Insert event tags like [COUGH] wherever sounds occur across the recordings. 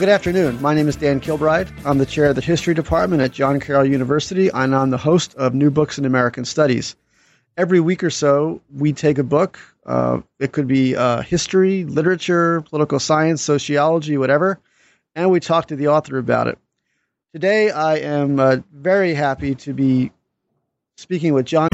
Good afternoon. My name is Dan Kilbride. I'm the chair of the history department at John Carroll University, and I'm the host of New Books in American Studies. Every week or so, we take a book. Uh, it could be uh, history, literature, political science, sociology, whatever, and we talk to the author about it. Today, I am uh, very happy to be speaking with John.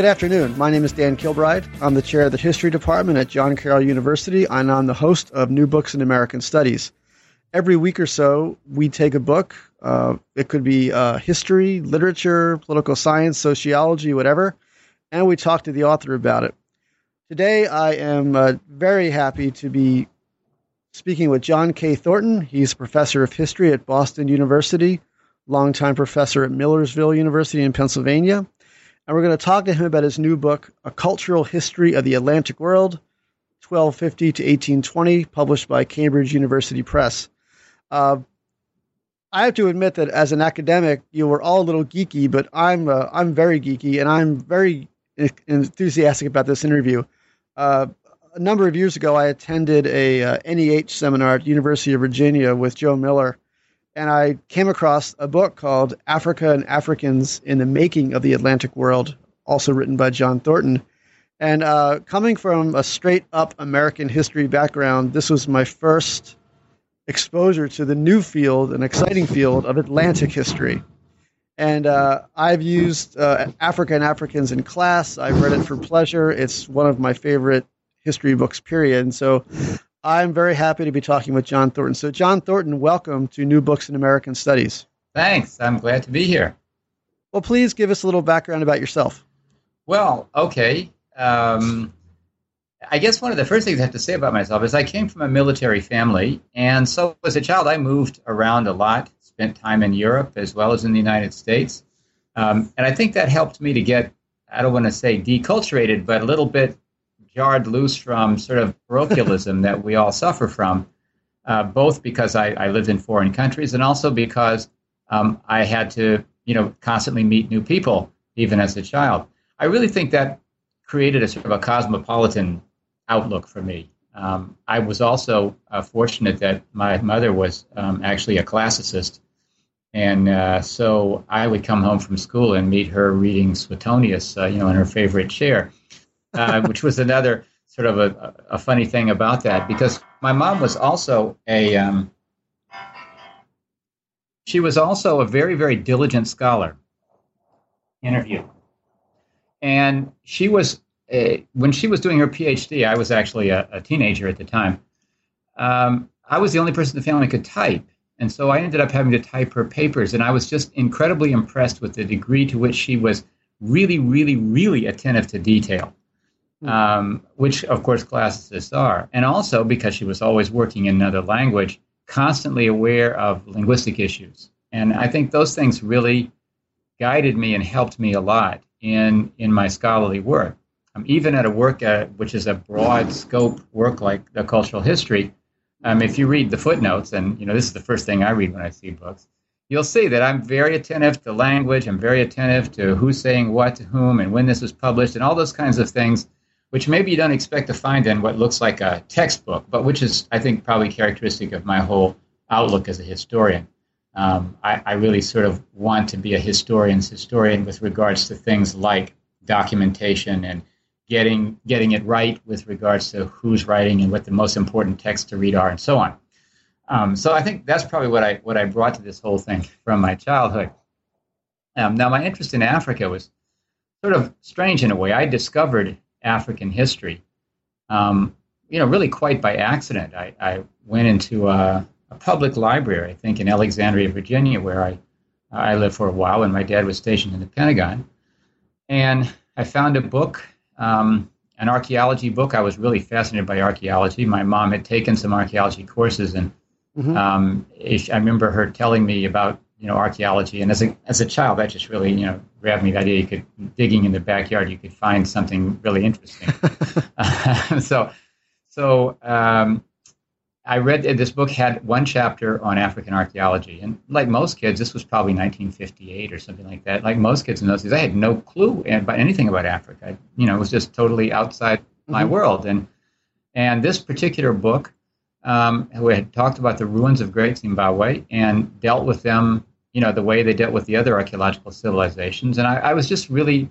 Good afternoon. My name is Dan Kilbride. I'm the chair of the history department at John Carroll University, and I'm the host of New Books in American Studies. Every week or so, we take a book. Uh, it could be uh, history, literature, political science, sociology, whatever, and we talk to the author about it. Today, I am uh, very happy to be speaking with John K. Thornton. He's a professor of history at Boston University, longtime professor at Millersville University in Pennsylvania and we're going to talk to him about his new book, A Cultural History of the Atlantic World, 1250 to 1820, published by Cambridge University Press. Uh, I have to admit that as an academic, you were all a little geeky, but I'm uh, I'm very geeky, and I'm very enthusiastic about this interview. Uh, a number of years ago, I attended a NEH uh, seminar at University of Virginia with Joe Miller, and I came across a book called Africa and Africans in the Making of the Atlantic World, also written by John Thornton. And uh, coming from a straight up American history background, this was my first exposure to the new field, an exciting field of Atlantic history. And uh, I've used uh, Africa and Africans in class. I've read it for pleasure. It's one of my favorite history books, period. And so I'm very happy to be talking with John Thornton. So, John Thornton, welcome to New Books in American Studies. Thanks. I'm glad to be here. Well, please give us a little background about yourself. Well, okay. Um, I guess one of the first things I have to say about myself is I came from a military family, and so as a child, I moved around a lot, spent time in Europe as well as in the United States. Um, and I think that helped me to get, I don't want to say deculturated, but a little bit jarred loose from sort of parochialism that we all suffer from, uh, both because I, I, lived in foreign countries and also because um, I had to, you know, constantly meet new people, even as a child. I really think that created a sort of a cosmopolitan outlook for me. Um, I was also uh, fortunate that my mother was um, actually a classicist. And uh, so I would come home from school and meet her reading Suetonius, uh, you know, in her favorite chair uh, which was another sort of a, a, funny thing about that because my mom was also a um, she was also a very very diligent scholar. Interview. And she was a, when she was doing her phd i was actually a, a teenager at the time um, i was the only person in the family could type. And so i ended up having to type her papers and i was just incredibly impressed with the degree to which she was really really really attentive to detail. Um, which of course classicists are, and also because she was always working in another language, constantly aware of linguistic issues. And I think those things really guided me and helped me a lot in in my scholarly work. Um, even at a work uh, which is a broad scope work like the cultural history, um, if you read the footnotes, and you know this is the first thing I read when I see books, you'll see that I'm very attentive to language. I'm very attentive to who's saying what to whom and when this was published and all those kinds of things which maybe you don't expect to find in what looks like a textbook, but which is, I think, probably characteristic of my whole outlook as a historian. Um, I, I, really sort of want to be a historian's historian with regards to things like documentation and getting getting it right with regards to who's writing and what the most important texts to read are and so on. Um, so I think that's probably what I what I brought to this whole thing from my childhood. Um, now my interest in Africa was sort of strange in a way. I discovered African history. Um, you know, really quite by accident. I, I went into a, a, public library, I think in Alexandria, Virginia, where I, I lived for a while when my dad was stationed in the Pentagon. And I found a book um, an archaeology book. I was really fascinated by archaeology. My mom had taken some archaeology courses, and mm-hmm. um, I remember her telling me about you know archaeology. And as a as a child, that just really you know grabbed me. The idea you could digging in the backyard, you could find something really interesting. [LAUGHS] [LAUGHS] so so um, I read this book had one chapter on African archaeology, and like most kids, this was probably 1958 or something like that. Like most kids in those days, I had no clue about anything about Africa. I, you know, it was just totally outside my mm-hmm. world. And and this particular book, um, who had talked about the ruins of Great Zimbabwe and dealt with them, you know, the way they dealt with the other archaeological civilizations, and I, I was just really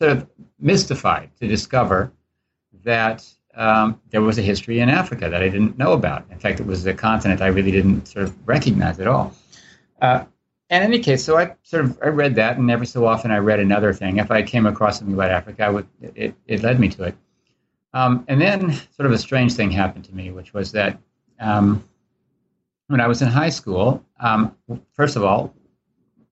sort of mystified to discover that um, there was a history in Africa that I didn't know about. In fact, it was a continent I really didn't sort of recognize at all. Uh, in any case, so I sort of I read that, and every so often I read another thing. If I came across something about Africa, I would it, it led me to it. Um, and then, sort of a strange thing happened to me, which was that um, when I was in high school, um, first of all,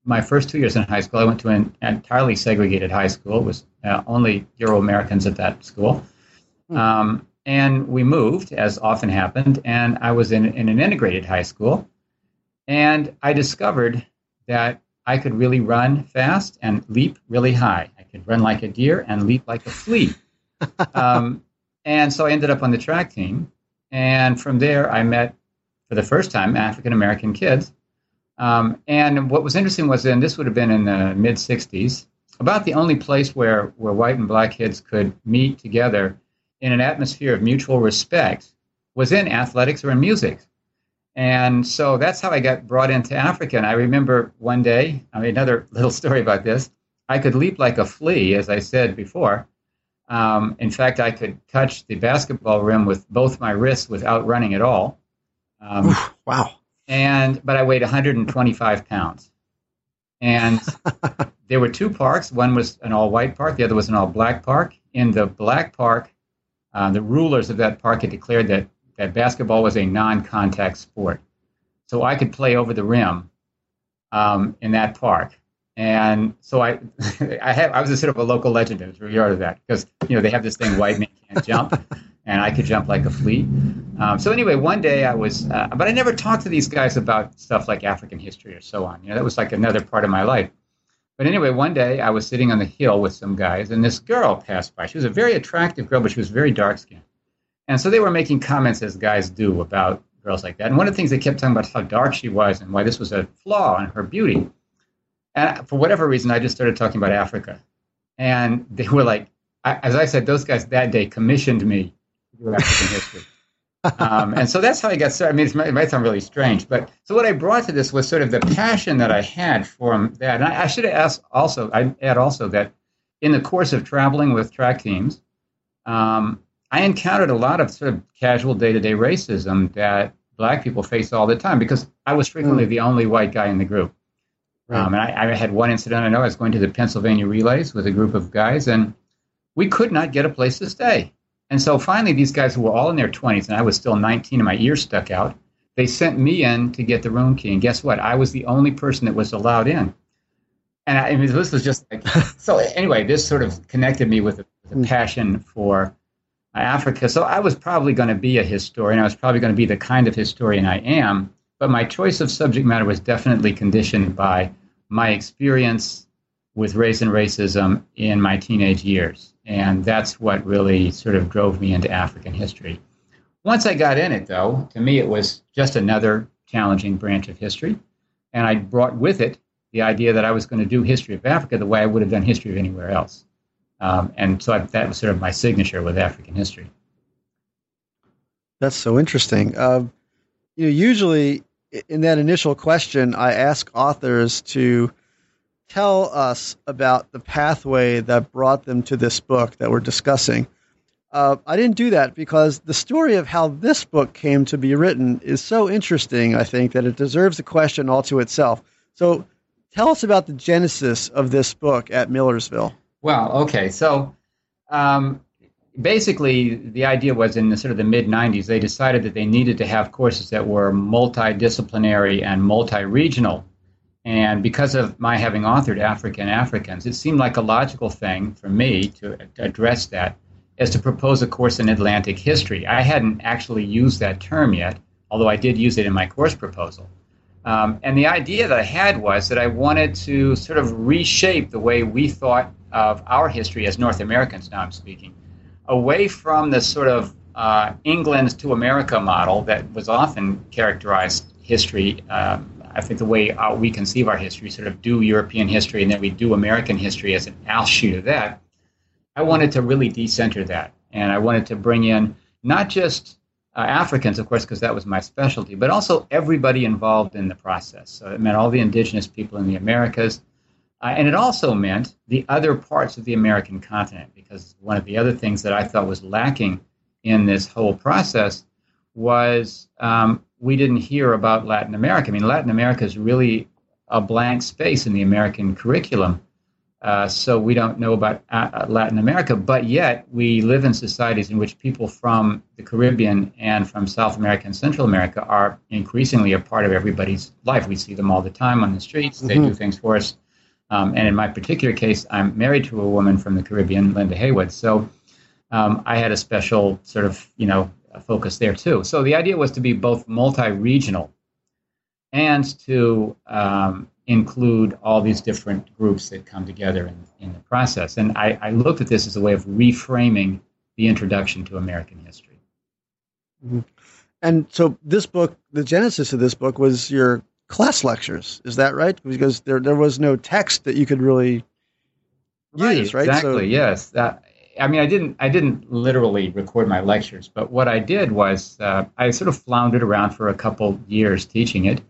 my first two years in high school, I went to an entirely segregated high school. It was uh, only Euro Americans at that school. Hmm. Um, and we moved, as often happened, and I was in, in an integrated high school. And I discovered that I could really run fast and leap really high. I could run like a deer and leap like a flea. [LAUGHS] um, and so I ended up on the track team. And from there, I met, for the first time, African American kids. Um, and what was interesting was then this would have been in the mid 60s, about the only place where, where white and black kids could meet together in an atmosphere of mutual respect was in athletics or in music. And so that's how I got brought into Africa. And I remember one day, I mean, another [LAUGHS] little story about this. I could leap like a flea, as I said before. Um, in fact, I could touch the basketball rim with both my wrists without running at all. Um, Oof, wow! And but I weighed 125 pounds, and [LAUGHS] there were two parks. One was an all-white park. The other was an all-black park. In the black park, uh, the rulers of that park had declared that, that basketball was a non contact sport. So I could play over the rim um, in that park. And so I, [LAUGHS] I, have, I was a sort of a local legend in regard to that because you know they have this thing white men can't jump, [LAUGHS] and I could jump like a flea. Um, so anyway, one day I was, uh, but I never talked to these guys about stuff like African history or so on. You know, that was like another part of my life. But anyway, one day I was sitting on the hill with some guys, and this girl passed by. She was a very attractive girl, but she was very dark skinned. And so they were making comments, as guys do, about girls like that. And one of the things they kept talking about how dark she was and why this was a flaw in her beauty. And for whatever reason, I just started talking about Africa. And they were like, as I said, those guys that day commissioned me African history um, and so that's how I got started. I mean, it might sound really strange, but so what I brought to this was sort of the passion that I had for that. And I, I should ask also, I add also that in the course of traveling with track teams, um, I encountered a lot of sort of casual day to day racism that black people face all the time because I was frequently mm. the only white guy in the group. Right. Um, and I, I, had one incident. I know I was going to the Pennsylvania relays with a group of guys, and we could not get a place to stay. And so finally, these guys who were all in their 20s, and I was still 19 and my ears stuck out, they sent me in to get the room key. And guess what? I was the only person that was allowed in. And I, I mean, this was just like, [LAUGHS] so anyway, this sort of connected me with a, with a hmm. passion for Africa. So I was probably going to be a historian. I was probably going to be the kind of historian I am. But my choice of subject matter was definitely conditioned by my experience with race and racism in my teenage years. And that's what really sort of drove me into African history. Once I got in it, though, to me it was just another challenging branch of history. And I brought with it the idea that I was going to do history of Africa the way I would have done history of anywhere else. Um, and so I, that was sort of my signature with African history. That's so interesting. Uh, you know, usually in that initial question, I ask authors to tell us about the pathway that brought them to this book that we're discussing. Uh, I didn't do that because the story of how this book came to be written is so interesting, I think, that it deserves a question all to itself. So tell us about the genesis of this book at Millersville. Well, okay. So um, basically, the idea was in the sort of the mid 90s, they decided that they needed to have courses that were multidisciplinary and multi regional and because of my having authored Africa and Africans, it seemed like a logical thing for me to address that as to propose a course in Atlantic history. I hadn't actually used that term yet, although I did use it in my course proposal. Um, and the idea that I had was that I wanted to sort of reshape the way we thought of our history as North Americans, now I'm speaking, away from the sort of uh, England to America model that was often characterized history. Um, I think the way uh, we conceive our history, sort of do European history and then we do American history as an offshoot of that. I wanted to really decenter that. And I wanted to bring in not just uh, Africans, of course, because that was my specialty, but also everybody involved in the process. So it meant all the indigenous people in the Americas. Uh, and it also meant the other parts of the American continent, because one of the other things that I thought was lacking in this whole process was um, we didn't hear about Latin America. I mean, Latin America is really a blank space in the American curriculum. Uh, so we don't know about uh, Latin America, but yet we live in societies in which people from the Caribbean and from South America and Central America are increasingly a part of everybody's life. We see them all the time on the streets. They mm-hmm. do things for us. Um, and in my particular case, I'm married to a woman from the Caribbean, Linda Heywood. So um, I had a special sort of, you know, focus there too. So the idea was to be both multi-regional and to um, include all these different groups that come together in, in the process. And I, I, looked at this as a way of reframing the introduction to American history. Mm-hmm. And so this book, the genesis of this book was your class lectures. Is that right? Because there there was no text that you could really right, use, right? Exactly. So, yes. That, I mean, I didn't I didn't literally record my lectures, but what I did was uh, I sort of floundered around for a couple years teaching it.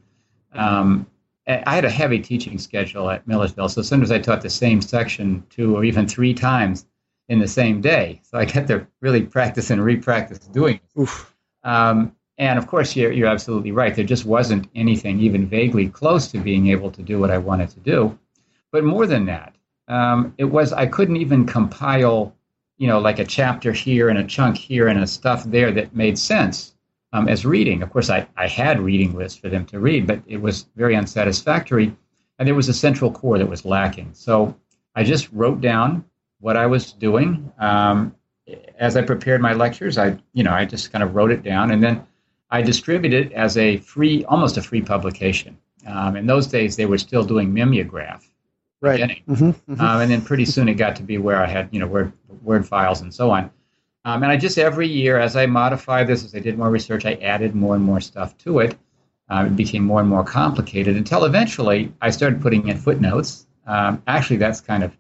Um, I had a heavy teaching schedule at Millersville, so sometimes I taught the same section two or even three times in the same day. So I got to really practice and re-practice doing it. Um, and of course, you're, you're absolutely right. There just wasn't anything even vaguely close to being able to do what I wanted to do. But more than that, um, it was I couldn't even compile, you know, like a chapter here and a chunk here and a stuff there that made sense um, as reading. Of course, I, I had reading lists for them to read, but it was very unsatisfactory. And there was a central core that was lacking. So I just wrote down what I was doing. Um, as I prepared my lectures, I, you know, I just kind of wrote it down and then I distributed it as a free, almost a free publication. Um, in those days, they were still doing mimeograph. Right. Mm-hmm, mm-hmm. Um, and then pretty soon it got to be where I had, you know, word, word files and so on. Um, and I just every year, as I modified this, as I did more research, I added more and more stuff to it. Um, it became more and more complicated until eventually I started putting in footnotes. Um, actually, that's kind of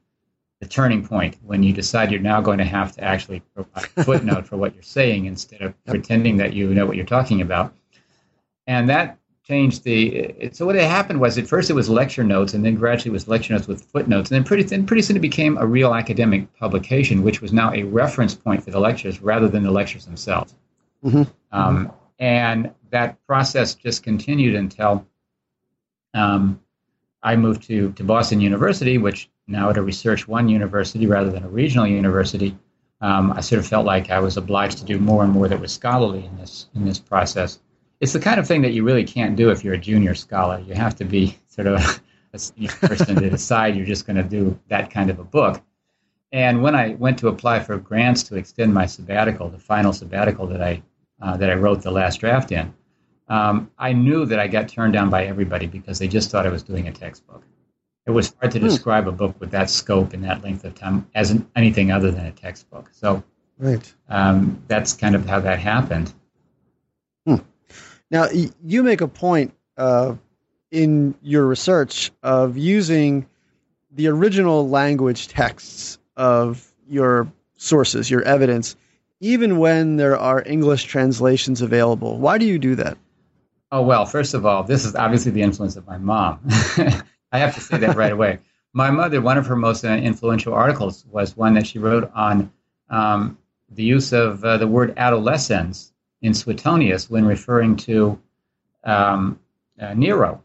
the turning point when you decide you're now going to have to actually provide a [LAUGHS] footnote for what you're saying instead of yep. pretending that you know what you're talking about. And that changed the. So what had happened was at first it was lecture notes, and then gradually it was lecture notes with footnotes, and then pretty then pretty soon it became a real academic publication, which was now a reference point for the lectures rather than the lectures themselves. Mm-hmm. Um, and that process just continued until um, I moved to to Boston University, which now at a Research One university rather than a regional university. Um, I sort of felt like I was obliged to do more and more that was scholarly in this in this process it's the kind of thing that you really can't do if you're a junior scholar. You have to be sort of [LAUGHS] a senior person to decide you're just going to do that kind of a book. And when I went to apply for grants to extend my sabbatical, the final sabbatical that I uh, that I wrote the last draft in, um, I knew that I got turned down by everybody because they just thought I was doing a textbook. It was hard to hmm. describe a book with that scope and that length of time as an, anything other than a textbook. So, right. um, that's kind of how that happened. Now, you make a point uh, in your research of using the original language texts of your sources, your evidence, even when there are English translations available. Why do you do that? Oh, well, first of all, this is obviously the influence of my mom. [LAUGHS] I have to say that right away. My mother, one of her most uh, influential articles was one that she wrote on um, the use of uh, the word adolescence in Suetonius when referring to um, uh, Nero.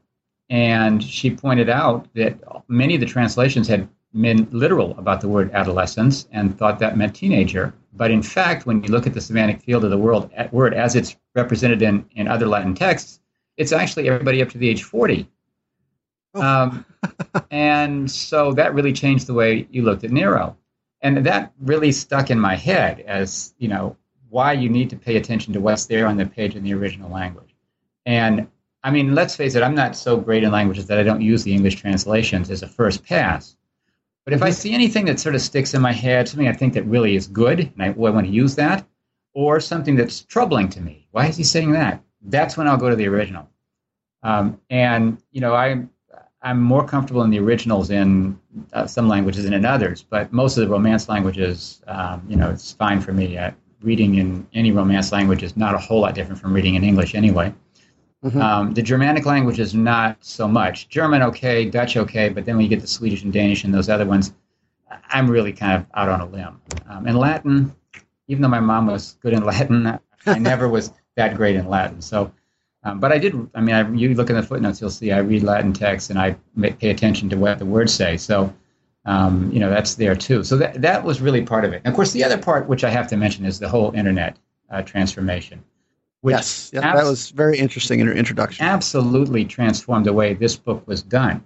And she pointed out that many of the translations had been literal about the word adolescence and thought that meant teenager. But in fact, when you look at the semantic field of the world, word as it's represented in, in other Latin texts, it's actually everybody up to the age 40. Oh. Um, and so that really changed the way you looked at Nero. and that really stuck in my head as you know why you need to pay attention to what's there on the page in the original language. And I mean, let's face it, I'm not so great in languages that I don't use the English translations as a first pass. But if I see anything that sort of sticks in my head, something I think that really is good, and I, well, I want to use that, or something that's troubling to me, why is he saying that? That's when I'll go to the original. Um, and you know, I'm I'm more comfortable in the originals in uh, some languages than in others, but most of the Romance languages, um, you know, it's fine for me. Uh, reading in any Romance language is not a whole lot different from reading in English anyway. Mm-hmm. Um, the Germanic language is not so much. German, okay. Dutch, okay. But then when you get to Swedish and Danish and those other ones, I'm really kind of out on a limb. Um, and Latin, even though my mom was good in [LAUGHS] Latin, I never was that great in Latin. So, um, but I did. I mean, I, you look in the footnotes, you'll see I read Latin texts and I pay attention to what the words say. So, um, you know, that's there too. So that that was really part of it. And of course, the other part, which I have to mention, is the whole internet uh, transformation yes, yeah, abs- that was very interesting in your introduction. Absolutely transformed the way this book was done.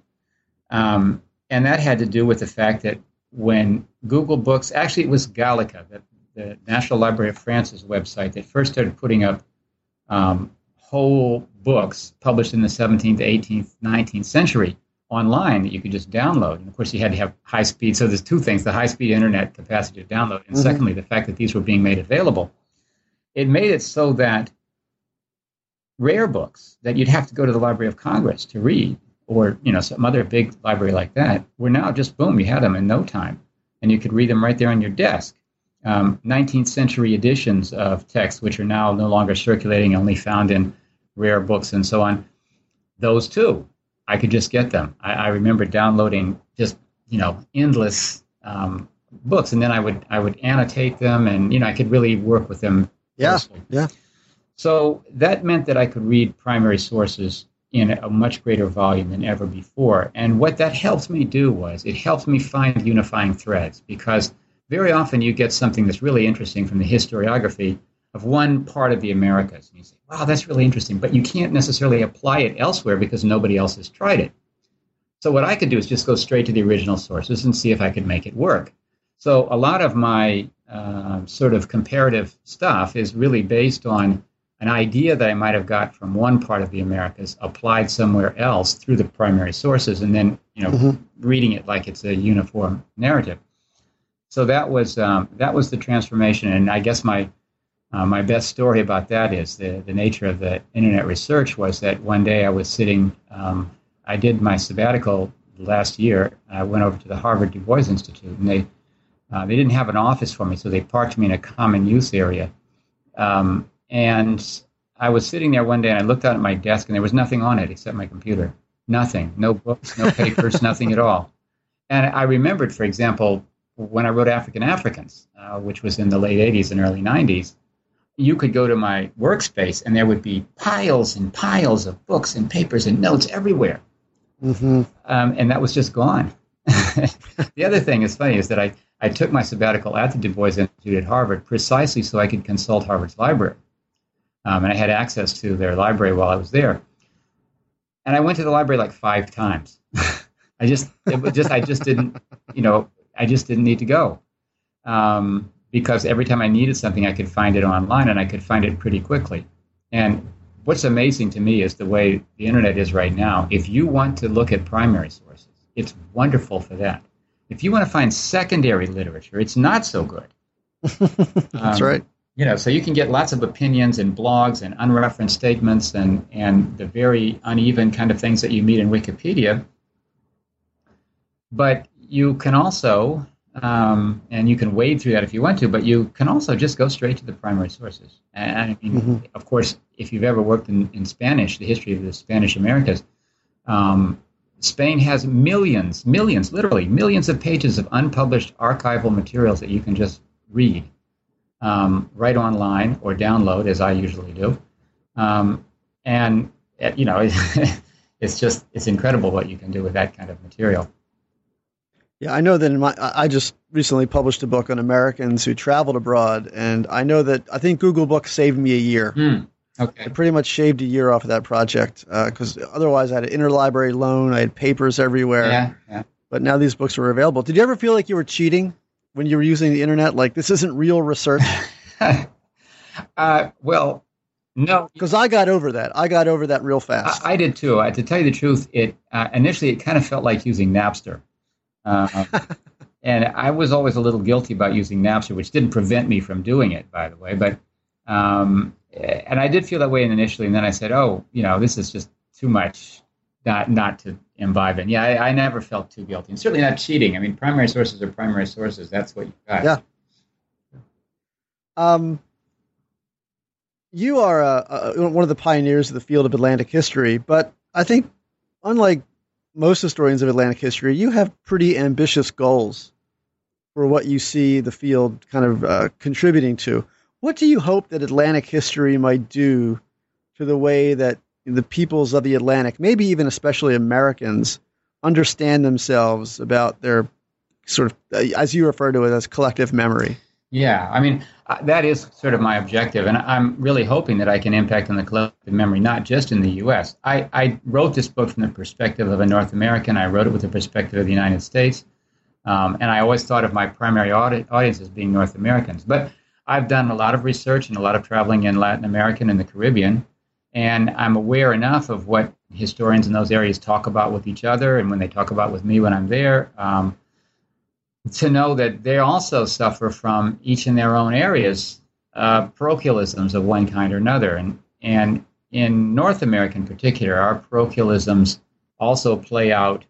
Um, and that had to do with the fact that when Google Books, actually, it was Gallica, the, the National Library of France's website, that first started putting up um, whole books published in the 17th, 18th, 19th century online that you could just download. And of course, you had to have high speed. So there's two things the high speed internet capacity to download, and mm-hmm. secondly, the fact that these were being made available. It made it so that rare books that you'd have to go to the Library of Congress to read, or you know some other big library like that, were now just boom, you had them in no time, and you could read them right there on your desk. Um, 19th century editions of text, which are now no longer circulating, only found in rare books and so on. Those too, I could just get them. I, I remember downloading just you know endless um, books, and then I would I would annotate them, and you know I could really work with them. Yeah, closely. yeah. So that meant that I could read primary sources in a much greater volume than ever before. And what that helped me do was it helped me find unifying threads because very often you get something that's really interesting from the historiography of one part of the Americas. And you say, wow, that's really interesting, but you can't necessarily apply it elsewhere because nobody else has tried it. So what I could do is just go straight to the original sources and see if I could make it work. So a lot of my uh, sort of comparative stuff is really based on an idea that I might have got from one part of the Americas applied somewhere else through the primary sources, and then you know mm-hmm. reading it like it's a uniform narrative. So that was um, that was the transformation, and I guess my uh, my best story about that is the the nature of the internet research was that one day I was sitting, um, I did my sabbatical last year. I went over to the Harvard Du Bois Institute, and they uh, they didn't have an office for me, so they parked me in a common use area. Um, and I was sitting there one day and I looked out at my desk and there was nothing on it except my computer. Nothing. No books, no papers, [LAUGHS] nothing at all. And I remembered, for example, when I wrote Africa and Africans, uh, which was in the late 80s and early 90s, you could go to my workspace and there would be piles and piles of books and papers and notes everywhere. Mm-hmm. Um, and that was just gone. [LAUGHS] the other thing is funny is that I, I took my sabbatical at the Du Bois Institute at Harvard precisely so I could consult Harvard's library um, and I had access to their library while I was there. And I went to the library like five times. [LAUGHS] I just, it was just, I just didn't, you know, I just didn't need to go um, because every time I needed something, I could find it online, and I could find it pretty quickly. And what's amazing to me is the way the internet is right now. If you want to look at primary sources, it's wonderful for that. If you want to find secondary literature, it's not so good. [LAUGHS] That's um, right you know, so you can get lots of opinions and blogs and unreferenced statements and, and the very uneven kind of things that you meet in Wikipedia. But you can also, um, and you can wade through that if you want to, but you can also just go straight to the primary sources. And I mean, mm-hmm. of course, if you've ever worked in, in Spanish, the history of the Spanish Americas, um, Spain has millions, millions, literally millions of pages of unpublished archival materials that you can just read um, right online or download, as I usually do. Um, and uh, you know, [LAUGHS] it's just it's incredible what you can do with that kind of material. Yeah, I know that in my I just recently published a book on Americans who traveled abroad, and I know that I think Google Books saved me a year. Mm, okay, I pretty much shaved a year off of that project because uh, otherwise I had an interlibrary loan, I had papers everywhere. Yeah, yeah. But now these books are available. Did you ever feel like you were cheating when you were using the internet? Like this isn't real research. [LAUGHS] uh, well, no, because I got over that. I got over that real fast. I, I did too. to tell you the truth, it uh, initially it kind of felt like using Napster, uh, and I was always a little guilty about using Napster, which didn't prevent me from doing it, by the way. But um, and I did feel that way initially, and then I said, "Oh, you know, this is just too much, not not to imbibe in." Yeah, I, I never felt too guilty, and certainly not cheating. I mean, primary sources are primary sources. That's what you got. Yeah. Um, you are a, a, one of the pioneers of the field of Atlantic history, but I think, unlike most historians of Atlantic history, you have pretty ambitious goals for what you see the field kind of uh, contributing to. What do you hope that Atlantic history might do to the way that the peoples of the Atlantic, maybe even especially Americans, understand themselves about their sort of, uh, as you refer to it, as collective memory? Yeah, I mean, that is sort of my objective, and I'm really hoping that I can impact on the collective memory, not just in the U.S. I, I wrote this book from the perspective of a North American. I wrote it with the perspective of the United States, um, and I always thought of my primary audi- audience as being North Americans. But I've done a lot of research and a lot of traveling in Latin America and the Caribbean, and I'm aware enough of what historians in those areas talk about with each other, and when they talk about with me when I'm there. Um, to know that they also suffer from each in their own areas uh, parochialisms of one kind or another. And, and in North America in particular, our parochialisms also play out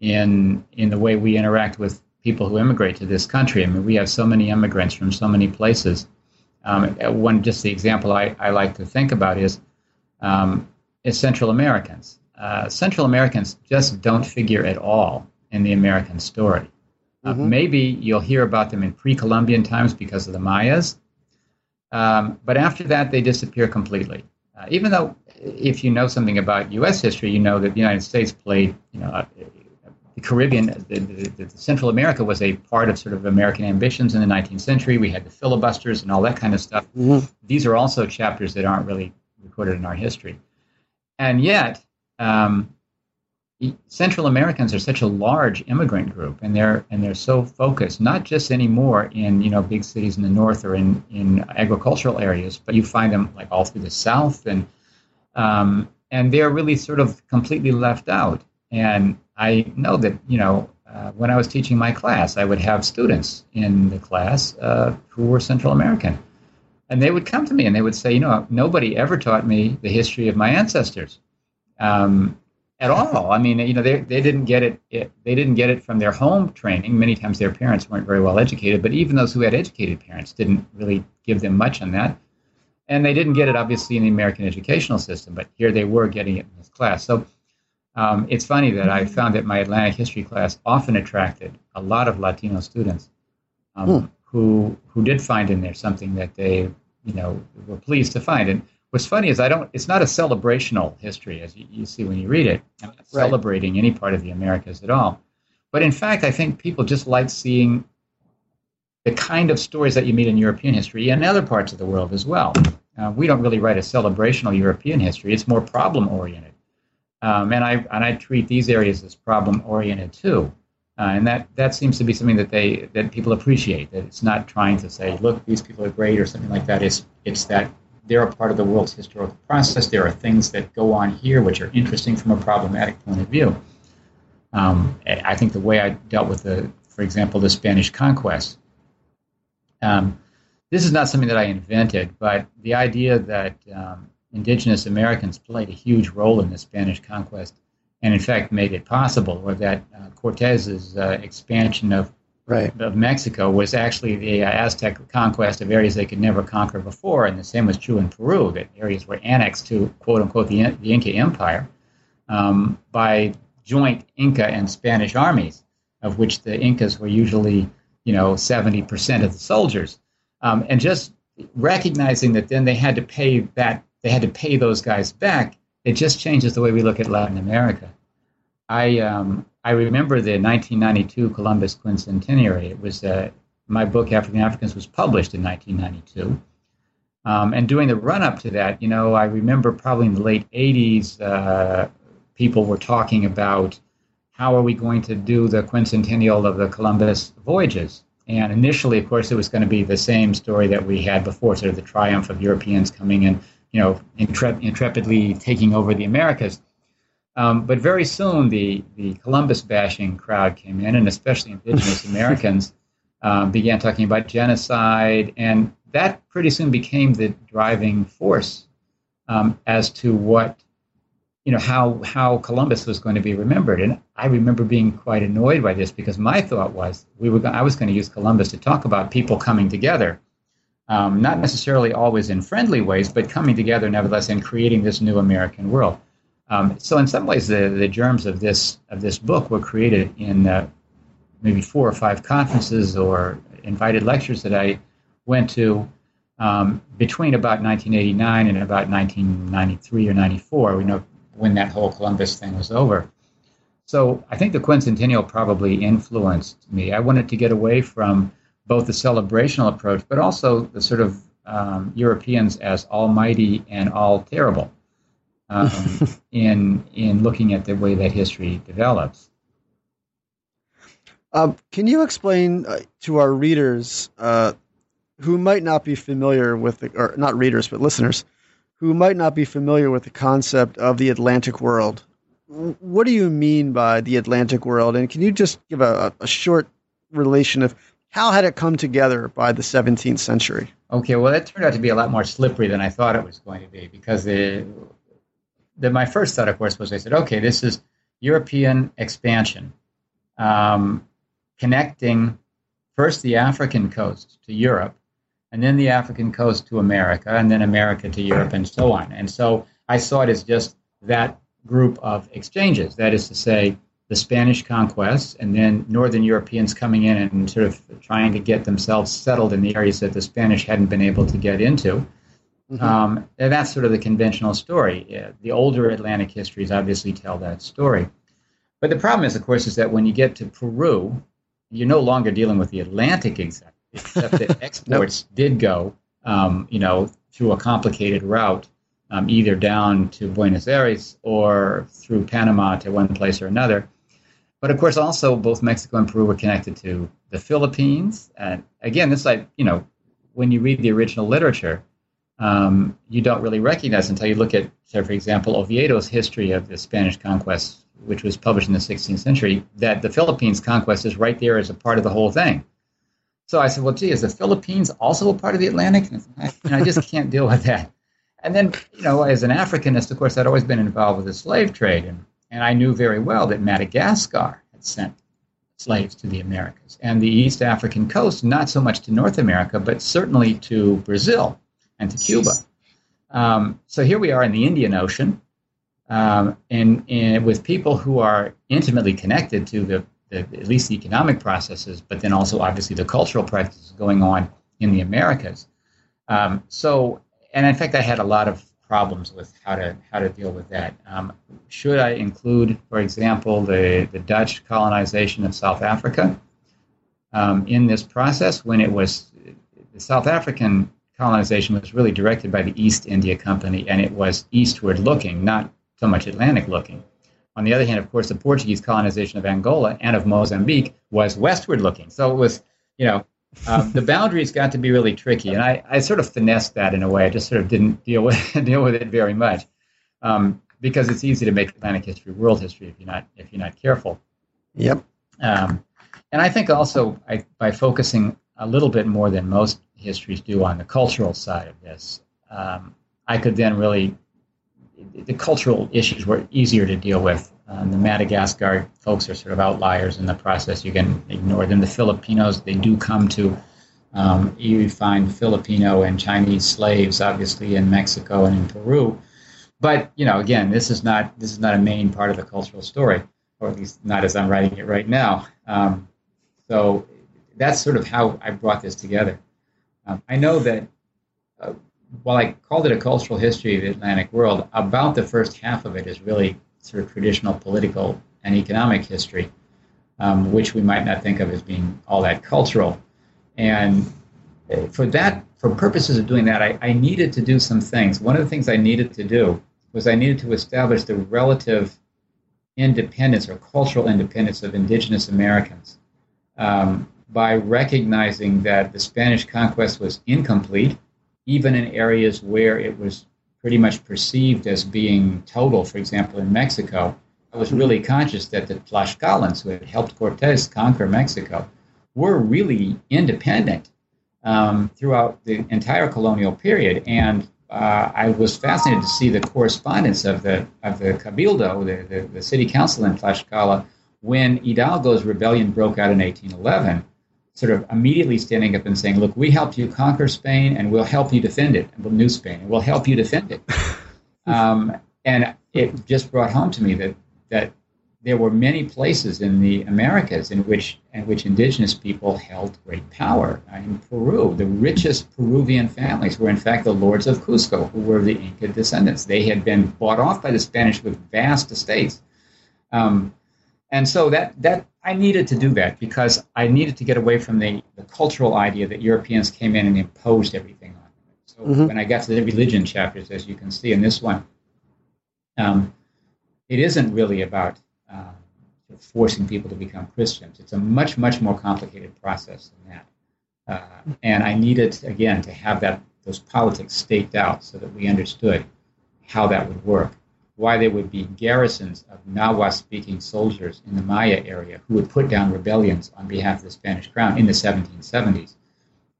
in, in the way we interact with people who immigrate to this country. I mean, we have so many immigrants from so many places. Um, one, just the example I, I like to think about is, um, is Central Americans. Uh, Central Americans just don't figure at all in the American story. Uh, mm-hmm. maybe you'll hear about them in pre Columbian times because of the Mayas. Um, but after that, they disappear completely. Uh, even though, if you know something about U.S. history, you know that the United States played, you know, uh, the Caribbean, the, the, the, Central America was a part of sort of American ambitions in the 19th century. We had the filibusters and all that kind of stuff. Mm-hmm. These are also chapters that aren't really recorded in our history. And yet, um, Central Americans are such a large immigrant group, and they're and they're so focused, not just anymore in you know big cities in the north or in in agricultural areas, but you find them like all through the south, and um, and they're really sort of completely left out. And I know that you know uh, when I was teaching my class, I would have students in the class uh, who were Central American, and they would come to me and they would say, you know, nobody ever taught me the history of my ancestors. Um, at all. I mean, you know, they, they didn't get it, it, They didn't get it from their home training. Many times their parents weren't very well educated, but even those who had educated parents didn't really give them much on that. And they didn't get it, obviously, in the American educational system, but here they were getting it in this class. So um, it's funny that I found that my Atlantic history class often attracted a lot of Latino students um, hmm. who who did find in there something that they, you know, were pleased to find. And What's funny is I don't. It's not a celebrational history as you, you see when you read it. I'm not right. celebrating any part of the Americas at all. But in fact, I think people just like seeing the kind of stories that you meet in European history and other parts of the world as well. Uh, we don't really write a celebrational European history; it's more problem oriented. Um, and I and I treat these areas as problem oriented too. Uh, and that, that seems to be something that they that people appreciate. That it's not trying to say, "Look, these people are great" or something like that. It's it's that they're a part of the world's historical process. There are things that go on here which are interesting from a problematic point of view. Um, I think the way I dealt with the, for example, the Spanish conquest. Um, this is not something that I invented, but the idea that um, indigenous Americans played a huge role in the Spanish conquest, and in fact made it possible, or that uh, Cortez's uh, expansion of right. of Mexico was actually the uh, Aztec conquest of areas they could never conquer before, and the same was true in Peru. That areas were annexed to quote unquote the, the Inca Empire um, by joint Inca and Spanish armies, of which the Incas were usually you know seventy percent of the soldiers, um, and just recognizing that then they had to pay that they had to pay those guys back. It just changes the way we look at Latin America. I um, I remember the 1992 Columbus Quincentenary. It was uh, my book Africa and Africans was published in 1992. Um, and during the run up to that, you know, I remember probably in the late 80s, uh, people were talking about how are we going to do the quincentennial of the Columbus voyages. And initially, of course, it was going to be the same story that we had before, sort of the triumph of Europeans coming in, you know, intrep- intrepidly taking over the Americas. Um, but very soon, the, the Columbus bashing crowd came in, and especially indigenous [LAUGHS] Americans um, began talking about genocide. And that pretty soon became the driving force um, as to what you know how how Columbus was going to be remembered, and I remember being quite annoyed by this because my thought was we were I was going to use Columbus to talk about people coming together, um, not necessarily always in friendly ways, but coming together nevertheless and creating this new American world. Um, so in some ways, the the germs of this of this book were created in uh, maybe four or five conferences or invited lectures that I went to um, between about 1989 and about 1993 or 94. We know when that whole Columbus thing was over. So I think the quincentennial probably influenced me. I wanted to get away from both the celebrational approach, but also the sort of um, Europeans as almighty and all terrible um, [LAUGHS] in in looking at the way that history develops. Um, can you explain uh, to our readers uh, who might not be familiar with the, or not readers, but listeners, who might not be familiar with the concept of the Atlantic world. What do you mean by the Atlantic world? And can you just give a, a short relation of how had it come together by the 17th century? Okay, well, that turned out to be a lot more slippery than I thought it was going to be because the, the my first thought, of course, was I said, okay, this is European expansion, um, connecting first the African coast to Europe, and then the African coast to America, and then America to Europe, and so on. And so I saw it as just that group of exchanges. That is to say, the Spanish conquest, and then Northern Europeans coming in and sort of trying to get themselves settled in the areas that the Spanish hadn't been able to get into. Mm-hmm. Um, and that's sort of the conventional story. The older Atlantic histories obviously tell that story. But the problem is, of course, is that when you get to Peru, you're no longer dealing with the Atlantic exactly except that [LAUGHS] exports nope. did go, um, you know, through a complicated route, um, either down to Buenos Aires or through Panama to one place or another. But of course, also both Mexico and Peru were connected to the Philippines. And again, this like you know, when you read the original literature, um, you don't really recognize until you look at, say, for example, Oviedo's history of the Spanish conquest, which was published in the 16th century, that the Philippines conquest is right there as a part of the whole thing. So I said, well, gee, is the Philippines also a part of the Atlantic? And I, I just can't deal with that. And then, you know, as an Africanist, of course, I'd always been involved with the slave trade. And, and I knew very well that Madagascar had sent slaves to the Americas. And the East African coast, not so much to North America, but certainly to Brazil and to Cuba. Um, so here we are in the Indian Ocean, um, and, and with people who are intimately connected to the the, at least the economic processes, but then also obviously the cultural practices going on in the Americas. Um, so, and in fact, I had a lot of problems with how to how to deal with that. Um, should I include, for example, the the Dutch colonization of South Africa um, in this process when it was the South African colonization was really directed by the East India Company and it was eastward looking, not so much Atlantic looking. On the other hand, of course, the Portuguese colonization of Angola and of Mozambique was westward looking. So it was, you know, um, the boundaries got to be really tricky, and I, I sort of finessed that in a way. I just sort of didn't deal with [LAUGHS] deal with it very much um, because it's easy to make Atlantic history world history if you're not if you're not careful. Yep. Um, and I think also I, by focusing a little bit more than most histories do on the cultural side of this, um, I could then really the cultural issues were easier to deal with. Um, the Madagascar folks are sort of outliers in the process. You can ignore them. The Filipinos, they do come to. Um, you find Filipino and Chinese slaves, obviously, in Mexico and in Peru. But you know, again, this is not this is not a main part of the cultural story, or at least not as I'm writing it right now. Um, so that's sort of how I brought this together. Um, I know that uh, while I called it a cultural history of the Atlantic world, about the first half of it is really sort of traditional political and economic history, um, which we might not think of as being all that cultural. And uh, for that, for purposes of doing that, I, I needed to do some things. One of the things I needed to do was I needed to establish the relative independence or cultural independence of indigenous Americans. Um, by recognizing that the Spanish conquest was incomplete, even in areas where it was pretty much perceived as being total. For example, in Mexico, I was really conscious that the Tlaxcalans, who had helped Cortes conquer Mexico, were really independent um, throughout the entire colonial period. And uh, I was fascinated to see the correspondence of the of the Cabildo, the, the, the city council in Tlaxcala, when Hidalgo's rebellion broke out in 1811 sort of immediately standing up and saying, "Look, we helped you conquer Spain, and we'll help you defend it, and New Spain, and we'll help you defend it." [LAUGHS] um, and it just brought home to me that that there were many places in the Americas in which in which indigenous people held great power. In Peru, the richest Peruvian families were in fact the lords of Cusco, who were the Inca descendants. They had been bought off by the Spanish with vast estates. Um, and so that that I needed to do that because I needed to get away from the, the cultural idea that Europeans came in and imposed everything on them. So mm-hmm. when I got to the religion chapters, as you can see in this one, um, it isn't really about uh, forcing people to become Christians. It's a much much more complicated process than that. Uh, and I needed again to have that those politics staked out so that we understood how that would work why there would be garrisons of Nahua speaking soldiers in the Maya area who would put down rebellions on behalf of the Spanish crown in the 1770s,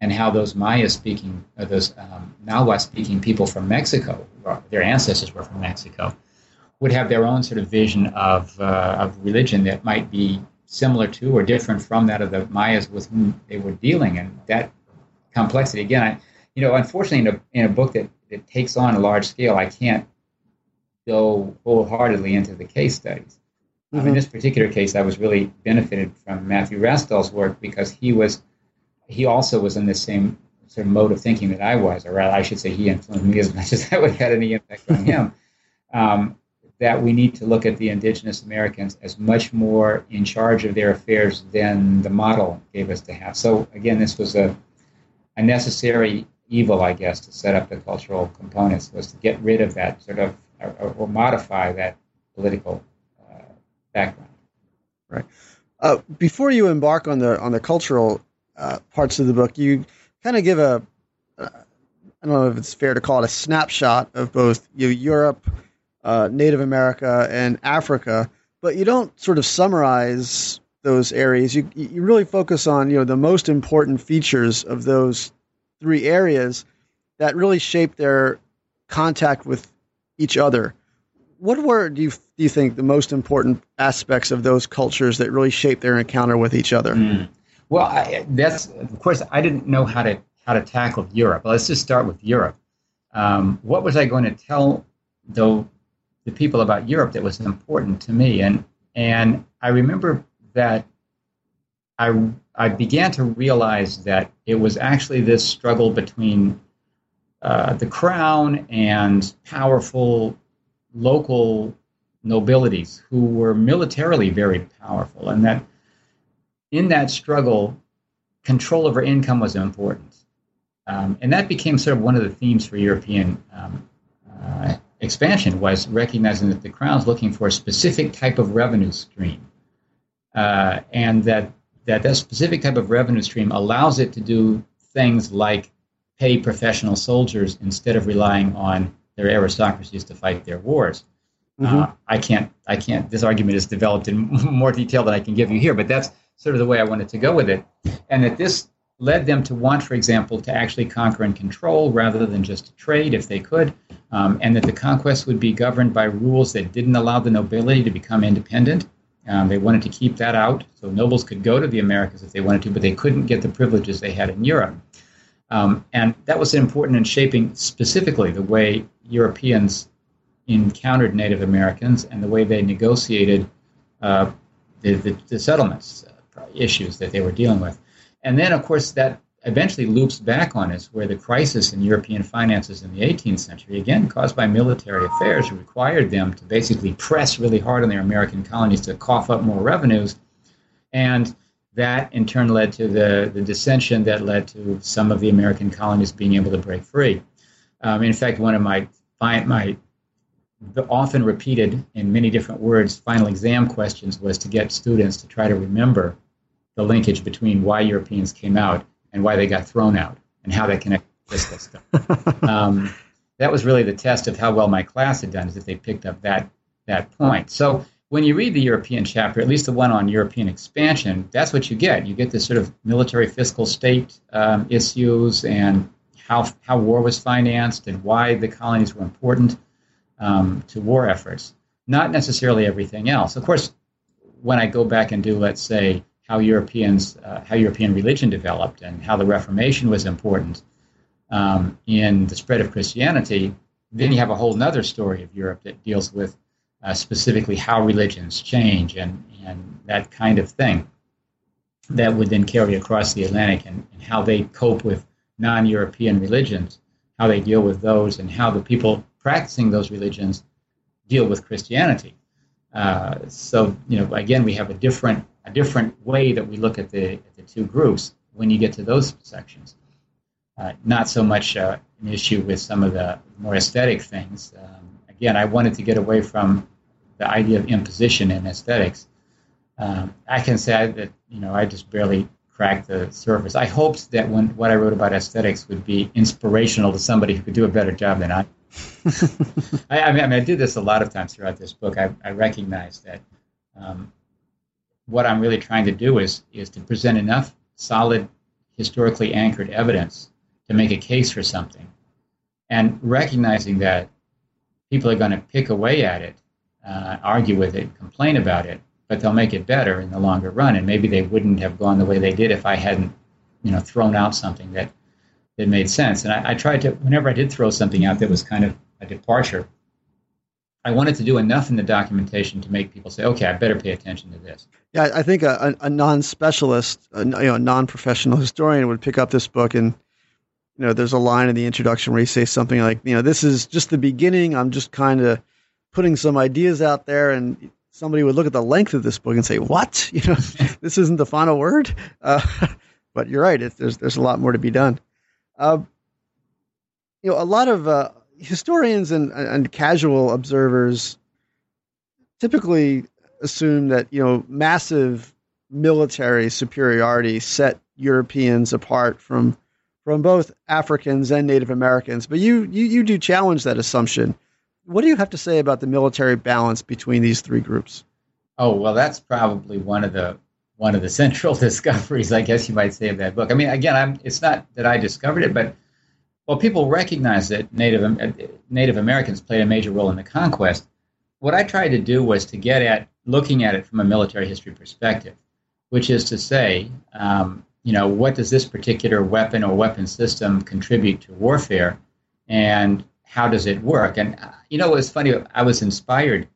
and how those Maya speaking, uh, those um, Nahua speaking people from Mexico, their ancestors were from Mexico, would have their own sort of vision of, uh, of religion that might be similar to or different from that of the Mayas with whom they were dealing. And that complexity, again, I, you know, unfortunately, in a, in a book that, that takes on a large scale, I can't go wholeheartedly into the case studies. Mm-hmm. Um, in this particular case, I was really benefited from Matthew Restall's work because he was he also was in the same sort of mode of thinking that I was, or rather, I should say, he influenced me as much as [LAUGHS] I would have had any impact on him. [LAUGHS] Um, that we need to look at the indigenous Americans as much more in charge of their affairs than the model gave us to have. So again, this was a, a necessary evil, I guess, to set up the cultural components was to get rid of that sort of or, or modify that political uh, background. Right. Uh, before you embark on the on the cultural uh, parts of the book, you kind of give a uh, I don't know if it's fair to call it a snapshot of both you know, Europe, uh, Native America, and Africa, but you don't sort of summarize those areas. You you really focus on you know the most important features of those three areas that really shape their contact with each other. What were do you do you think the most important aspects of those cultures that really shape their encounter with each other? Mm. Well, I, that's of course I didn't know how to how to tackle Europe. Let's just start with Europe. Um, what was I going to tell the the people about Europe that was important to me? And and I remember that I I began to realize that it was actually this struggle between uh, the crown and powerful local nobilities who were militarily very powerful, and that in that struggle, control over income was important. Um, and that became sort of one of the themes for European um, uh, expansion was recognizing that the crown's looking for a specific type of revenue stream, uh, and that, that that specific type of revenue stream allows it to do things like pay professional soldiers instead of relying on their aristocracies to fight their wars. Mm-hmm. Uh, I can't. I can't. This argument is developed in [LAUGHS] more detail than I can give you here, but that's sort of the way I wanted to go with it, and that this led them to want, for example, to actually conquer and control rather than just to trade if they could, um, and that the conquest would be governed by rules that didn't allow the nobility to become independent. Um, they wanted to keep that out, so nobles could go to the Americas if they wanted to, but they couldn't get the privileges they had in Europe. Um, and that was important in shaping specifically the way Europeans encountered Native Americans and the way they negotiated uh, the, the, the, settlements uh, issues that they were dealing with. And then, of course, that eventually loops back on us where the crisis in European finances in the 18th century, again caused by military affairs, required them to basically press really hard on their American colonies to cough up more revenues. And that in turn led to the, the dissension that led to some of the American colonies being able to break free. Um, in fact, one of my my the often repeated in many different words final exam questions was to get students to try to remember the linkage between why Europeans came out and why they got thrown out and how that connected with this stuff. [LAUGHS] um, that was really the test of how well my class had done, is if they picked up that that point. So when you read the European chapter, at least the one on European expansion, that's what you get. You get this sort of military fiscal state um, issues and how how war was financed and why the colonies were important um, to war efforts. Not necessarily everything else. Of course, when I go back and do, let's say, how Europeans, uh, how European religion developed and how the Reformation was important um, in the spread of Christianity, then you have a whole other story of Europe that deals with uh, specifically how religions change and, and that kind of thing that would then carry across the Atlantic and, and how they cope with non European religions, how they deal with those, and how the people practicing those religions deal with Christianity. Uh, so, you know, again, we have a different a different way that we look at the at the two groups when you get to those sections. Uh, not so much uh, an issue with some of the more aesthetic things. Um, again, I wanted to get away from the idea of imposition in aesthetics. Um, I can say that you know I just barely cracked the surface. I hoped that when what I wrote about aesthetics would be inspirational to somebody who could do a better job than I. [LAUGHS] I, I, mean, I did this a lot of times throughout this book. I, I recognize that um, what I'm really trying to do is is to present enough solid, historically anchored evidence to make a case for something, and recognizing that people are going to pick away at it, uh, argue with it, complain about it, but they'll make it better in the longer run. And maybe they wouldn't have gone the way they did if I hadn't, you know, thrown out something that that made sense. And I, I tried to, whenever I did throw something out that was kind of a departure, I wanted to do enough in the documentation to make people say, okay, I better pay attention to this. Yeah, I think a, a, a non-specialist, a, you know, non-professional historian would pick up this book and, you know, there's a line in the introduction where you say something like, you know, this is just the beginning. I'm just kind of putting some ideas out there, and somebody would look at the length of this book and say, what? [LAUGHS] You know, this isn't the final word. [LAUGHS] Uh, but you're right. It, there's there's a lot more to be done. Uh, you know, a lot of uh, historians and, and casual observers typically assume that you know massive military superiority set Europeans apart from from both Africans and Native Americans. But you you, you do challenge that assumption. What do you have to say about the military balance between these three groups? Oh well, that's probably one of the one of the central [LAUGHS] discoveries, I guess you might say, of that book. I mean, again, I'm, it's not that I discovered it, but well, people recognize that Native uh, Native Americans played a major role in the conquest. What I tried to do was to get at looking at it from a military history perspective, which is to say, um, you know, what does this particular weapon or weapon system contribute to warfare, and how does it work? And uh, you know, it was funny. I was inspired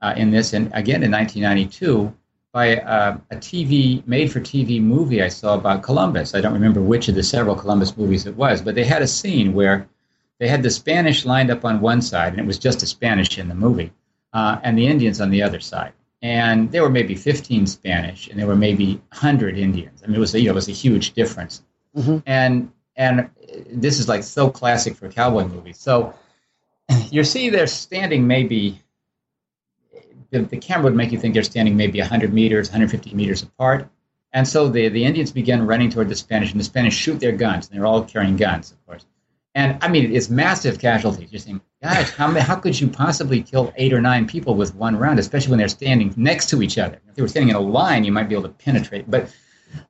uh, in this, and again in 1992 by uh, a TV made-for-TV movie I saw about Columbus. I don't remember which of the several Columbus movies it was, but they had a scene where they had the Spanish lined up on one side, and it was just the Spanish in the movie, uh, and the Indians on the other side. And there were maybe 15 Spanish, and there were maybe 100 Indians. I mean, it was a, you know, it was a huge difference. Mm-hmm. And and this is like so classic for cowboy movies. So [CLEARS THROAT] you see, they're standing maybe the, the camera would make you think they're standing maybe 100 meters, 150 meters apart. And so the, the Indians begin running toward the Spanish, and the Spanish shoot their guns, and they're all carrying guns, of course. And I mean, it's massive casualties. You're saying, gosh, how, how could you possibly kill eight or nine people with one round, especially when they're standing next to each other? If they were standing in a line, you might be able to penetrate. But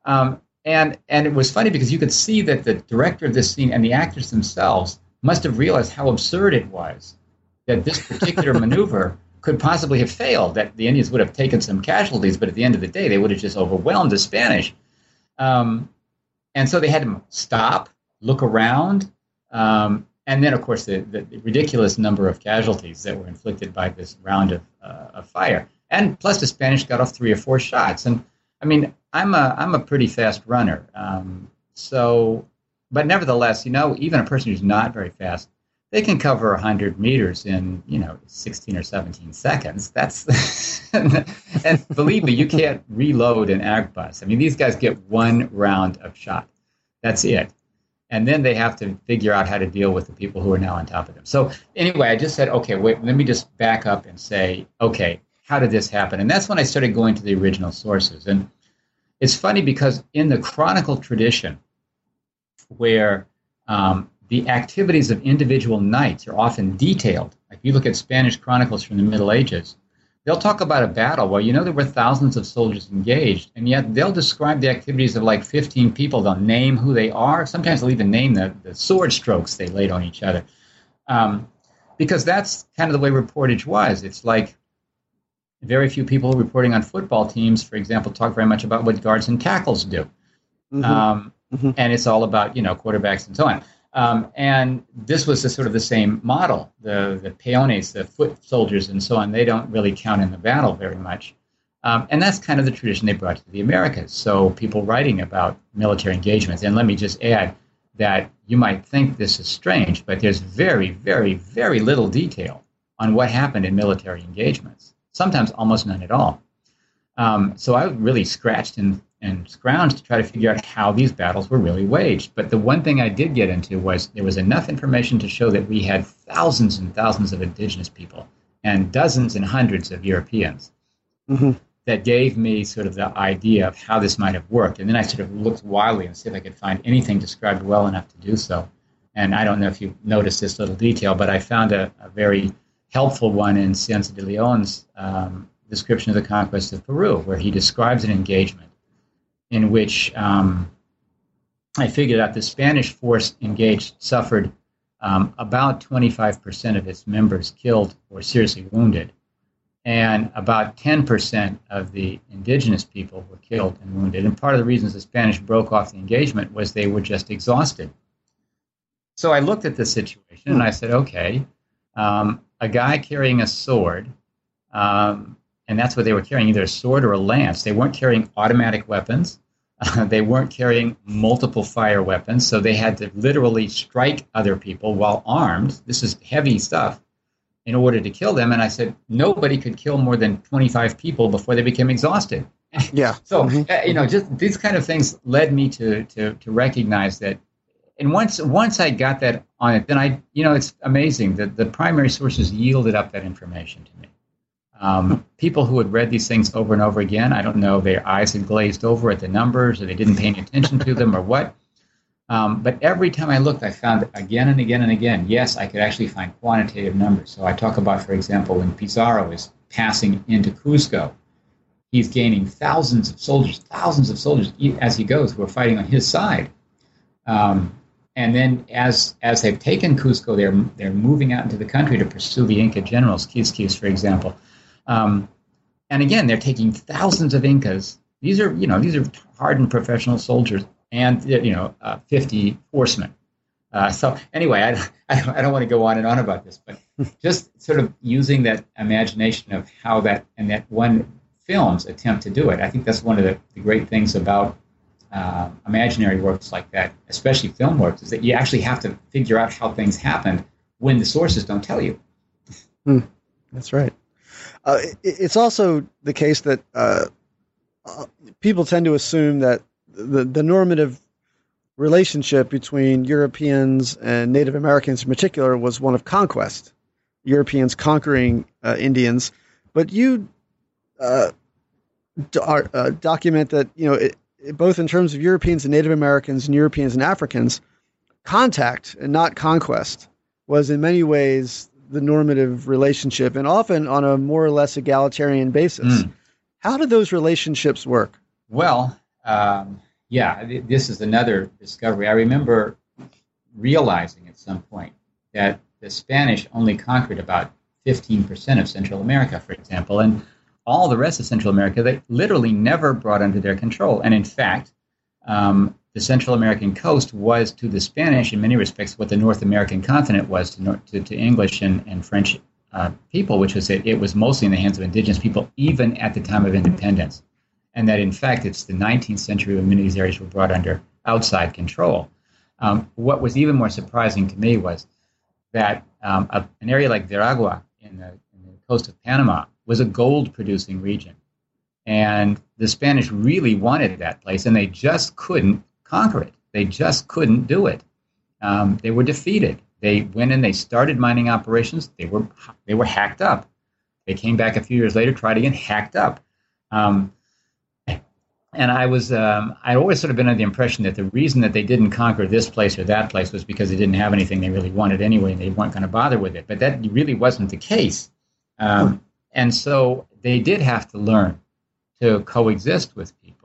um, and and it was funny because you could see that the director of this scene and the actors themselves must have realized how absurd it was that this particular [LAUGHS] maneuver could possibly have failed. That the Indians would have taken some casualties, but at the end of the day, they would have just overwhelmed the Spanish. Um, and so they had to stop, look around, um, and then, of course, the, the, ridiculous number of casualties that were inflicted by this round of, uh, of fire. And plus, the Spanish got off three or four shots. And I mean, I'm a I'm a pretty fast runner. Um, so, but nevertheless, you know, even a person who's not very fast they can cover 100 meters in you know 16 or 17 seconds that's [LAUGHS] and believe me you can't reload an arquebus. i mean these guys get one round of shot that's it and then they have to figure out how to deal with the people who are now on top of them so anyway i just said okay wait let me just back up and say okay how did this happen and that's when i started going to the original sources and it's funny because in the chronicle tradition, where um, the activities of individual knights are often detailed, like you look at Spanish chronicles from the Middle Ages, they'll talk about a battle where you know there were thousands of soldiers engaged, and yet they'll describe the activities of like 15 people. They'll name who they are. Sometimes they'll even name the, the sword strokes they laid on each other. Um, because that's kind of the way reportage was. It's like very few people reporting on football teams, for example, talk very much about what guards and tackles do. Mm-hmm. Um, mm-hmm. And it's all about, you know, quarterbacks and so on. Um, and this was the, sort of the same model. The, the peones, the foot soldiers, and so on, they don't really count in the battle very much. Um, and that's kind of the tradition they brought to the Americas. So people writing about military engagements. And let me just add that you might think this is strange, but there's very, very, very little detail on what happened in military engagements. Sometimes almost none at all. Um, so I really scratched and and scrounged to try to figure out how these battles were really waged. But the one thing I did get into was there was enough information to show that we had thousands and thousands of indigenous people and dozens and hundreds of Europeans. Mm-hmm. That gave me sort of the idea of how this might have worked. And then I sort of looked wildly and see if I could find anything described well enough to do so. And I don't know if you noticed this little detail, but I found a, a very helpful one in Cieza de Leon's um, description of the conquest of Peru, where he describes an engagement in which um, I figured out the Spanish force engaged suffered um, about 25% of its members killed or seriously wounded, and about 10% of the indigenous people were killed and wounded. And part of the reasons the Spanish broke off the engagement was they were just exhausted. So I looked at the situation and I said, okay, um, a guy carrying a sword um, and that's what they were carrying either a sword or a lance. They weren't carrying automatic weapons. Uh, [LAUGHS] they weren't carrying multiple fire weapons, so they had to literally strike other people while armed. This is heavy stuff in order to kill them. And I said, nobody could kill more than 25 people before they became exhausted. Yeah. [LAUGHS] so, mm-hmm. uh, you know, just these kind of things led me to, to, to recognize that. And once, once I got that on it, then I, you know, it's amazing that the primary sources yielded up that information to me. Um, people who had read these things over and over again, I don't know, their eyes had glazed over at the numbers or they didn't pay any attention to them or what. Um, but every time I looked, I found again and again and again, yes, I could actually find quantitative numbers. So I talk about, for example, when Pizarro is passing into Cusco, he's gaining thousands of soldiers, thousands of soldiers as he goes who are fighting on his side. Um, and then as as they've taken Cusco, they're they're moving out into the country to pursue the Inca generals, Quisquis, for example. Um, and again, they're taking thousands of Incas. These are, you know, these are hardened professional soldiers and, you know, uh, 50 horsemen. Uh, so anyway, I, I don't, I, don't, want to go on and on about this, but just sort of using that imagination of how that and that one film's attempt to do it. I think that's one of the, the great things about uh, imaginary works like that, especially film works, is that you actually have to figure out how things happened when the sources don't tell you. Hmm. That's right. Uh, it, it's also the case that uh, people tend to assume that the, the normative relationship between Europeans and Native Americans in particular was one of conquest, Europeans conquering uh, Indians. But you uh, do, uh, document that, you know, it, both in terms of Europeans and Native Americans and Europeans and Africans, contact and not conquest was in many ways the normative relationship and often on a more or less egalitarian basis. Mm. How do those relationships work? Well, um, yeah, th- this is another discovery. I remember realizing at some point that the Spanish only conquered about 15% of Central America, for example, and all the rest of Central America they literally never brought under their control. And in fact, um, the Central American coast was to the Spanish, in many respects, what the North American continent was to, to, to English and, and French uh, people, which was that it was mostly in the hands of indigenous people, even at the time of independence. And that, in fact, it's the 19th century when many of these areas were brought under outside control. Um, what was even more surprising to me was that um, a, an area like Veragua in the, in the coast of Panama was a gold producing region. And the Spanish really wanted that place, and they just couldn't conquer it. They just couldn't do it. Um, they were defeated. They went in, they started mining operations. They were they were hacked up. They came back a few years later, tried again, hacked up. Um, and I was um, I'd always sort of been under the impression that the reason that they didn't conquer this place or that place was because they didn't have anything they really wanted anyway, and they weren't going to bother with it. But that really wasn't the case, um, and so they did have to learn to coexist with people.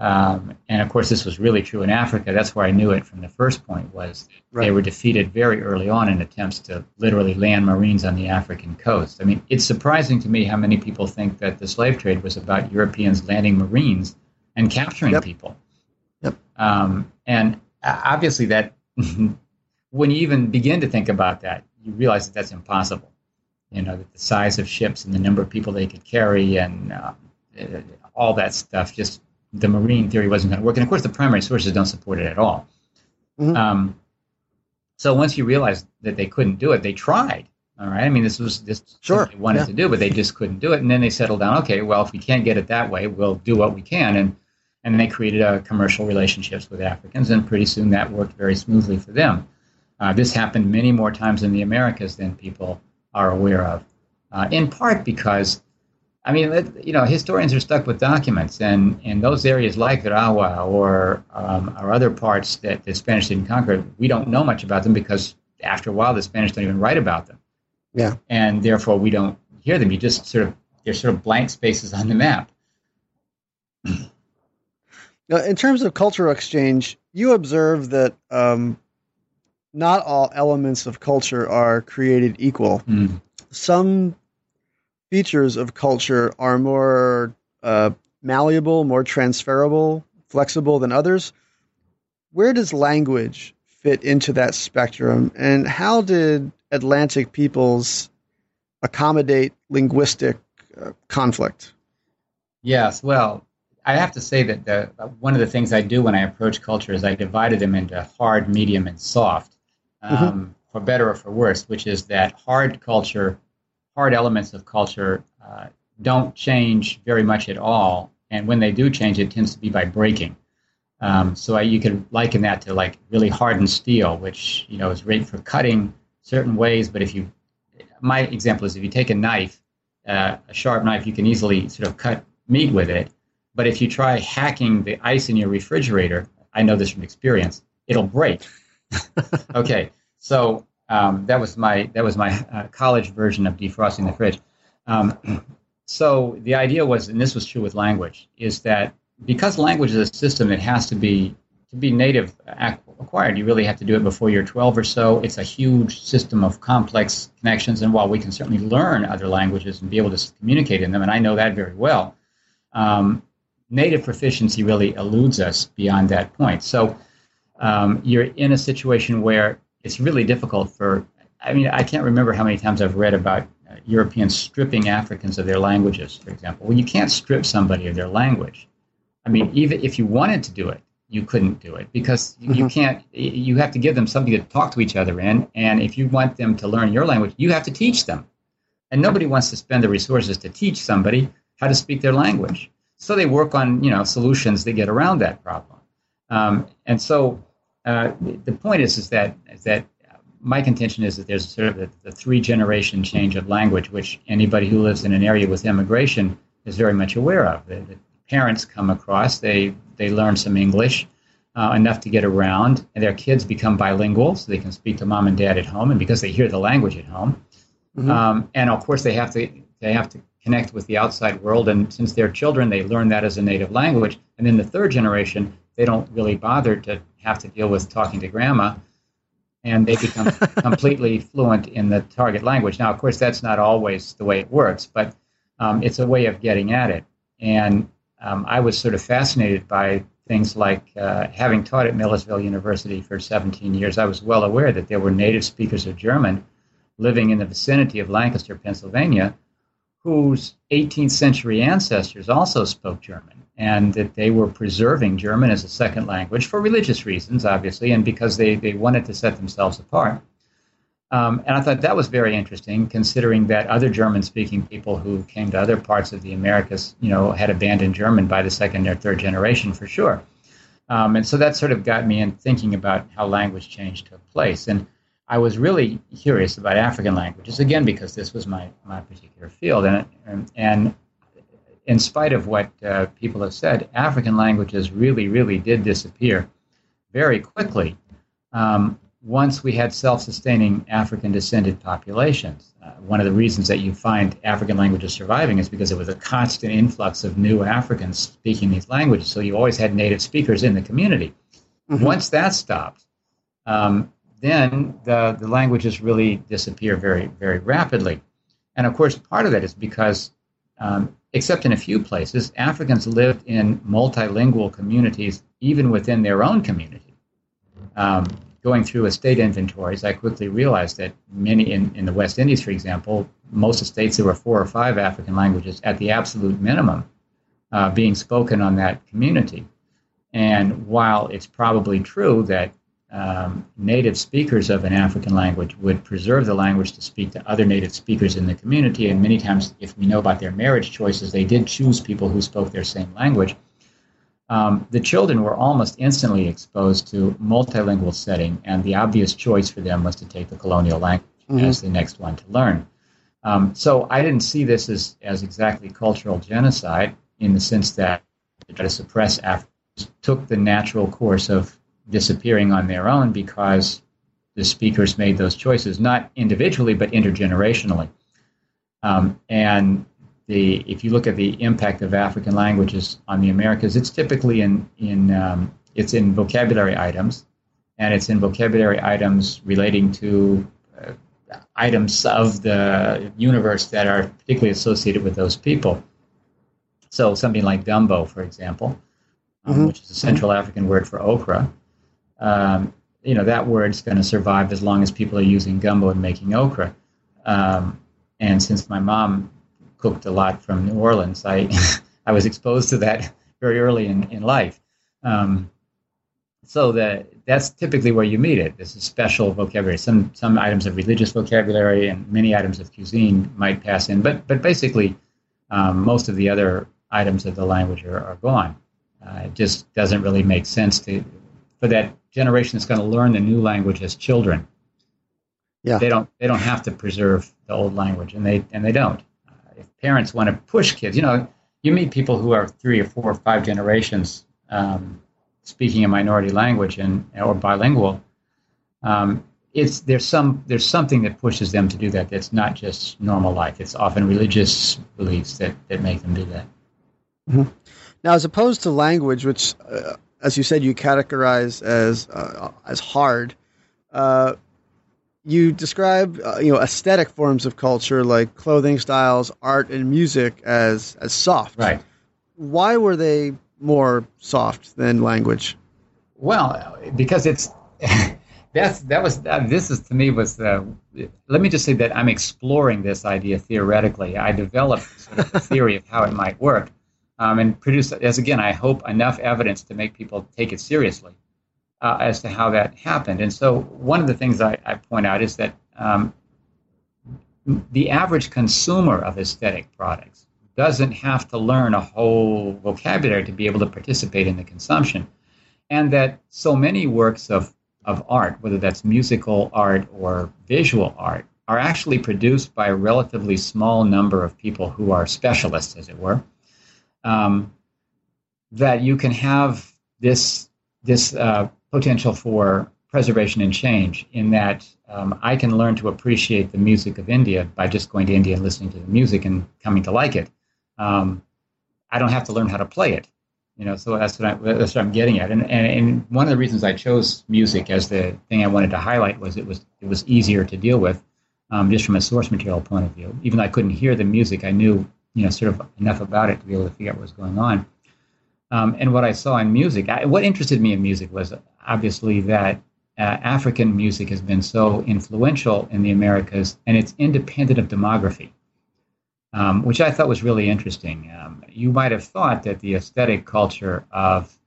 Um, and of course, this was really true in Africa. That's where I knew it from the first point. Was right. they were defeated very early on in attempts to literally land Marines on the African coast. I mean, it's surprising to me how many people think that the slave trade was about Europeans landing Marines and capturing yep. people. Yep. Um, and obviously, that [LAUGHS] when you even begin to think about that, you realize that that's impossible. You know, the size of ships and the number of people they could carry and uh, all that stuff, just the marine theory wasn't going to work. And of course, the primary sources don't support it at all. Mm-hmm. Um, so once you realize that they couldn't do it, they tried. All right. I mean, this was this sure. they wanted yeah. to do, but they just couldn't do it. And then they settled down. Okay, well, if we can't get it that way, we'll do what we can. And and they created uh, commercial relationships with Africans, and pretty soon that worked very smoothly for them. Uh, this happened many more times in the Americas than people are aware of, uh, in part because, I mean, you know, historians are stuck with documents, and in those areas like Veragua or um, or other parts that the Spanish didn't conquer, we don't know much about them because after a while the Spanish don't even write about them. Yeah, and therefore we don't hear them. You just sort of they're sort of blank spaces on the map. Now, in terms of cultural exchange, you observe that um, not all elements of culture are created equal. Mm. Some features of culture are more uh, malleable, more transferable, flexible than others. Where does language fit into that spectrum, and how did Atlantic peoples accommodate linguistic uh, conflict? Yes, well, I have to say that the, one of the things I do when I approach culture is I divided them into hard, medium, and soft, um, mm-hmm. for better or for worse, which is that hard culture, hard elements of culture uh, don't change very much at all. And when they do change, it tends to be by breaking. Um, so I, you can liken that to like really hardened steel, which you know is great for cutting certain ways. But if you, my example is if you take a knife, uh, a sharp knife, you can easily sort of cut meat with it but if you try hacking the ice in your refrigerator, I know this from experience, it'll break. [LAUGHS] okay, so um, that was my that was my uh, college version of defrosting the fridge. Um, [CLEARS THROAT] so the idea was, and this was true with language, is that because language is a system that has to be to be native acquired, you really have to do it before you're 12 or so. It's a huge system of complex connections, and while we can certainly learn other languages and be able to communicate in them, and I know that very well, um, native proficiency really eludes us beyond that point. So um, you're in a situation where it's really difficult for. I mean, I can't remember how many times I've read about uh, Europeans stripping Africans of their languages, for example. Well, you can't strip somebody of their language. I mean, even if you wanted to do it, you couldn't do it because mm-hmm. you can't. You have to give them something to talk to each other in, and if you want them to learn your language, you have to teach them. And nobody wants to spend the resources to teach somebody how to speak their language. So they work on you know solutions that get around that problem. Um, and so uh, the point is is that is that my contention is that there's sort of the, the three generation change of language, which anybody who lives in an area with immigration is very much aware of. The, the parents come across, they they learn some English. Uh, enough to get around, and their kids become bilingual, so they can speak to mom and dad at home, and because they hear the language at home, mm-hmm. um, and of course they have to they have to connect with the outside world. And since they're children, they learn that as a native language. And then the third generation, they don't really bother to have to deal with talking to grandma, and they become [LAUGHS] completely fluent in the target language. Now, of course, that's not always the way it works, but um, it's a way of getting at it. And um, I was sort of fascinated by things like uh, having taught at Millersville University for 17 years, I was well aware that there were native speakers of German living in the vicinity of Lancaster, Pennsylvania, whose 18th century ancestors also spoke German, and that they were preserving German as a second language for religious reasons, obviously, and because they, they wanted to set themselves apart. Um, and I thought that was very interesting, considering that other German-speaking people who came to other parts of the Americas, you know, had abandoned German by the second or third generation for sure. Um, and so that sort of got me in thinking about how language change took place. And I was really curious about African languages again because this was my, my particular field, and and in spite of what uh, people have said, African languages really, really did disappear very quickly um, once we had self sustaining African descended populations. Uh, one of the reasons that you find African languages surviving is because there was a constant influx of new Africans speaking these languages. So you always had native speakers in the community. Mm-hmm. Once that stopped, um, then the, the languages really disappear very, very rapidly. And of course, part of that is because, um, except in a few places, Africans lived in multilingual communities even within their own community. Um, going through estate inventories, I quickly realized that many in, in the West Indies, for example, most estates there were four or five African languages at the absolute minimum uh, being spoken on that community. And while it's probably true that um, native speakers of an African language would preserve the language to speak to other native speakers in the community, and many times, if we know about their marriage choices, they did choose people who spoke their same language um, the children were almost instantly exposed to multilingual setting, and the obvious choice for them was to take the colonial language mm-hmm. as the next one to learn. Um, so I didn't see this as, as exactly cultural genocide in the sense that to try to suppress Africans took the natural course of disappearing on their own because the speakers made those choices, not individually, but intergenerationally. Um, and the if you look at the impact of African languages on the Americas, it's typically in in um, it's in vocabulary items, and it's in vocabulary items relating to uh, items of the universe that are particularly associated with those people. So something like gumbo, for example, um, mm-hmm. which is a Central African word for okra. Um, you know that word's going to survive as long as people are using gumbo and making okra. Um, and since my mom cooked a lot from New Orleans. I [LAUGHS] I was exposed to that [LAUGHS] very early in, in life. Um, so that that's typically where you meet it. This is special vocabulary. Some some items of religious vocabulary and many items of cuisine might pass in, but but basically um, most of the other items of the language are, are gone. Uh, it just doesn't really make sense to for that generation that's going to learn the new language as children. Yeah. They don't they don't have to preserve the old language, and they and they don't if parents want to push kids, you know, you meet people who are three or four or five generations um, speaking a minority language and or bilingual. Um, it's there's some there's something that pushes them to do that. That's not just normal life. It's often religious beliefs that that make them do that. Mm-hmm. Now, as opposed to language, which, uh, as you said, you categorize as uh, as hard. Uh, you describe uh, you know aesthetic forms of culture like clothing styles, art, and music as as soft. Right. Why were they more soft than language? Well, because it's [LAUGHS] that's that was uh, this is to me was the. Let me just say that I'm exploring this idea theoretically. I developed sort of a theory of how it might work, um, and produce as again I hope enough evidence to make people take it seriously uh, as to how that happened. And so, one of the things I, I point out is that um, the average consumer of aesthetic products doesn't have to learn a whole vocabulary to be able to participate in the consumption. And that so many works of, of art, whether that's musical art or visual art, are actually produced by a relatively small number of people who are specialists, as it were. Um, that you can have this this uh, potential for preservation and change in that um, I can learn to appreciate the music of India by just going to India and listening to the music and coming to like it. Um, I don't have to learn how to play it. You know, so that's what, I, that's what I'm getting at. And, and, and one of the reasons I chose music as the thing I wanted to highlight was it was it was easier to deal with, um, just from a source material point of view. Even though I couldn't hear the music, I knew you know sort of enough about it to be able to figure out what was going on. Um, and what I saw in music, I, what interested me in music was obviously that uh, African music has been so influential in the Americas, and it's independent of demography, um, which I thought was really interesting. Um, you might have thought that the aesthetic culture of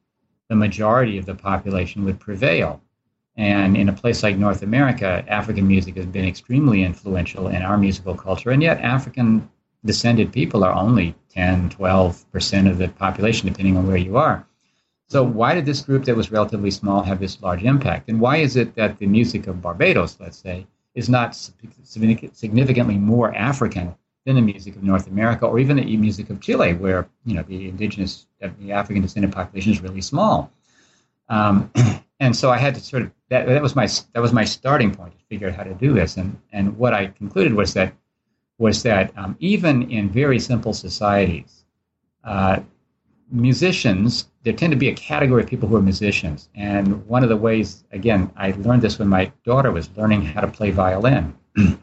the majority of the population would prevail. And in a place like North America, African music has been extremely influential in our musical culture, and yet African descended people are only 10, 12% of the population, depending on where you are. So, why did this group that was relatively small have this large impact? And why is it that the music of Barbados, let's say, is not significantly more African than the music of North America or even the music of Chile, where you know the indigenous, the African descended population is really small. Um, [CLEARS THROAT] and so I had to sort of that, that was my that was my starting point to figure out how to do this. And and what I concluded was that was that um, even in very simple societies, uh, musicians there tend to be a category of people who are musicians. And one of the ways, again, I learned this when my daughter was learning how to play violin. [CLEARS THROAT] and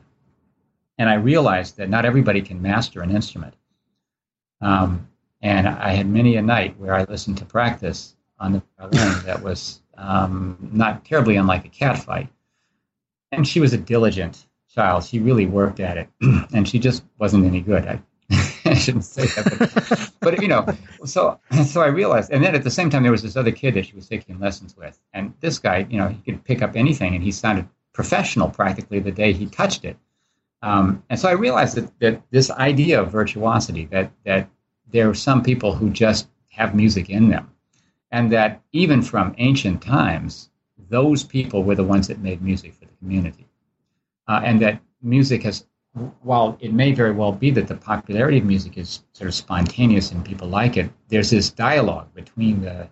I realized that not everybody can master an instrument. Um, and I had many a night where I listened to practice on the violin that was um, not terribly unlike a cat fight. And she was a diligent child. She really worked at it, [CLEARS THROAT] and she just wasn't any good. I, [LAUGHS] I shouldn't say that, but, but, you know, so so I realized, and then at the same time, there was this other kid that she was taking lessons with, and this guy, you know, he could pick up anything, and he sounded professional practically the day he touched it. Um, and so I realized that, that this idea of virtuosity, that that there are some people who just have music in them, and that even from ancient times, those people were the ones that made music for the community. Uh, and that music has, while it may very well be that the popularity of music is sort of spontaneous and people like it, there's this dialogue between the,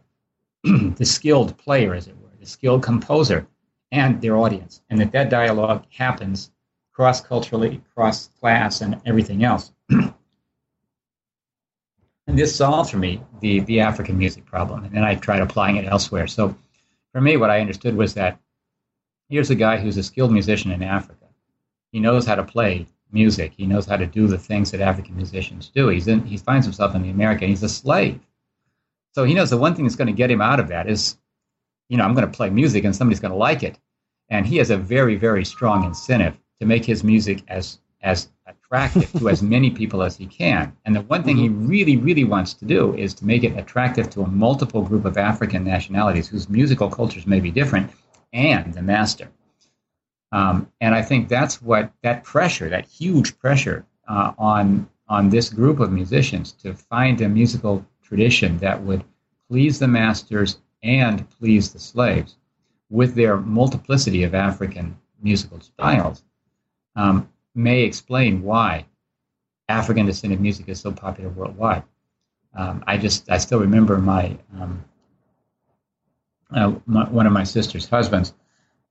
[CLEARS THROAT] the skilled player, as it were, the skilled composer, and their audience, and that that dialogue happens cross culturally, cross class, and everything else. [CLEARS THROAT] And this solved for me the, the African music problem. And then I tried applying it elsewhere. So for me, what I understood was that here's a guy who's a skilled musician in Africa. He knows how to play music. He knows how to do the things that African musicians do. He's in, he finds himself in the America. He's a slave. So he knows the one thing that's going to get him out of that is, you know, I'm going to play music and somebody's going to like it. And he has a very, very strong incentive to make his music as as attractive to as [LAUGHS] many people as he can. And the one thing he mm-hmm. really, really wants to do is to make it attractive to a multiple group of African nationalities whose musical cultures may be different and the master. Um, and I think that's what that pressure, that huge pressure uh, on on this group of musicians to find a musical tradition that would please the masters and please the slaves with their multiplicity of African musical styles. Um, may explain why African descended music is so popular worldwide. Um, I just I still remember my, um, uh, my, one of my sister's husbands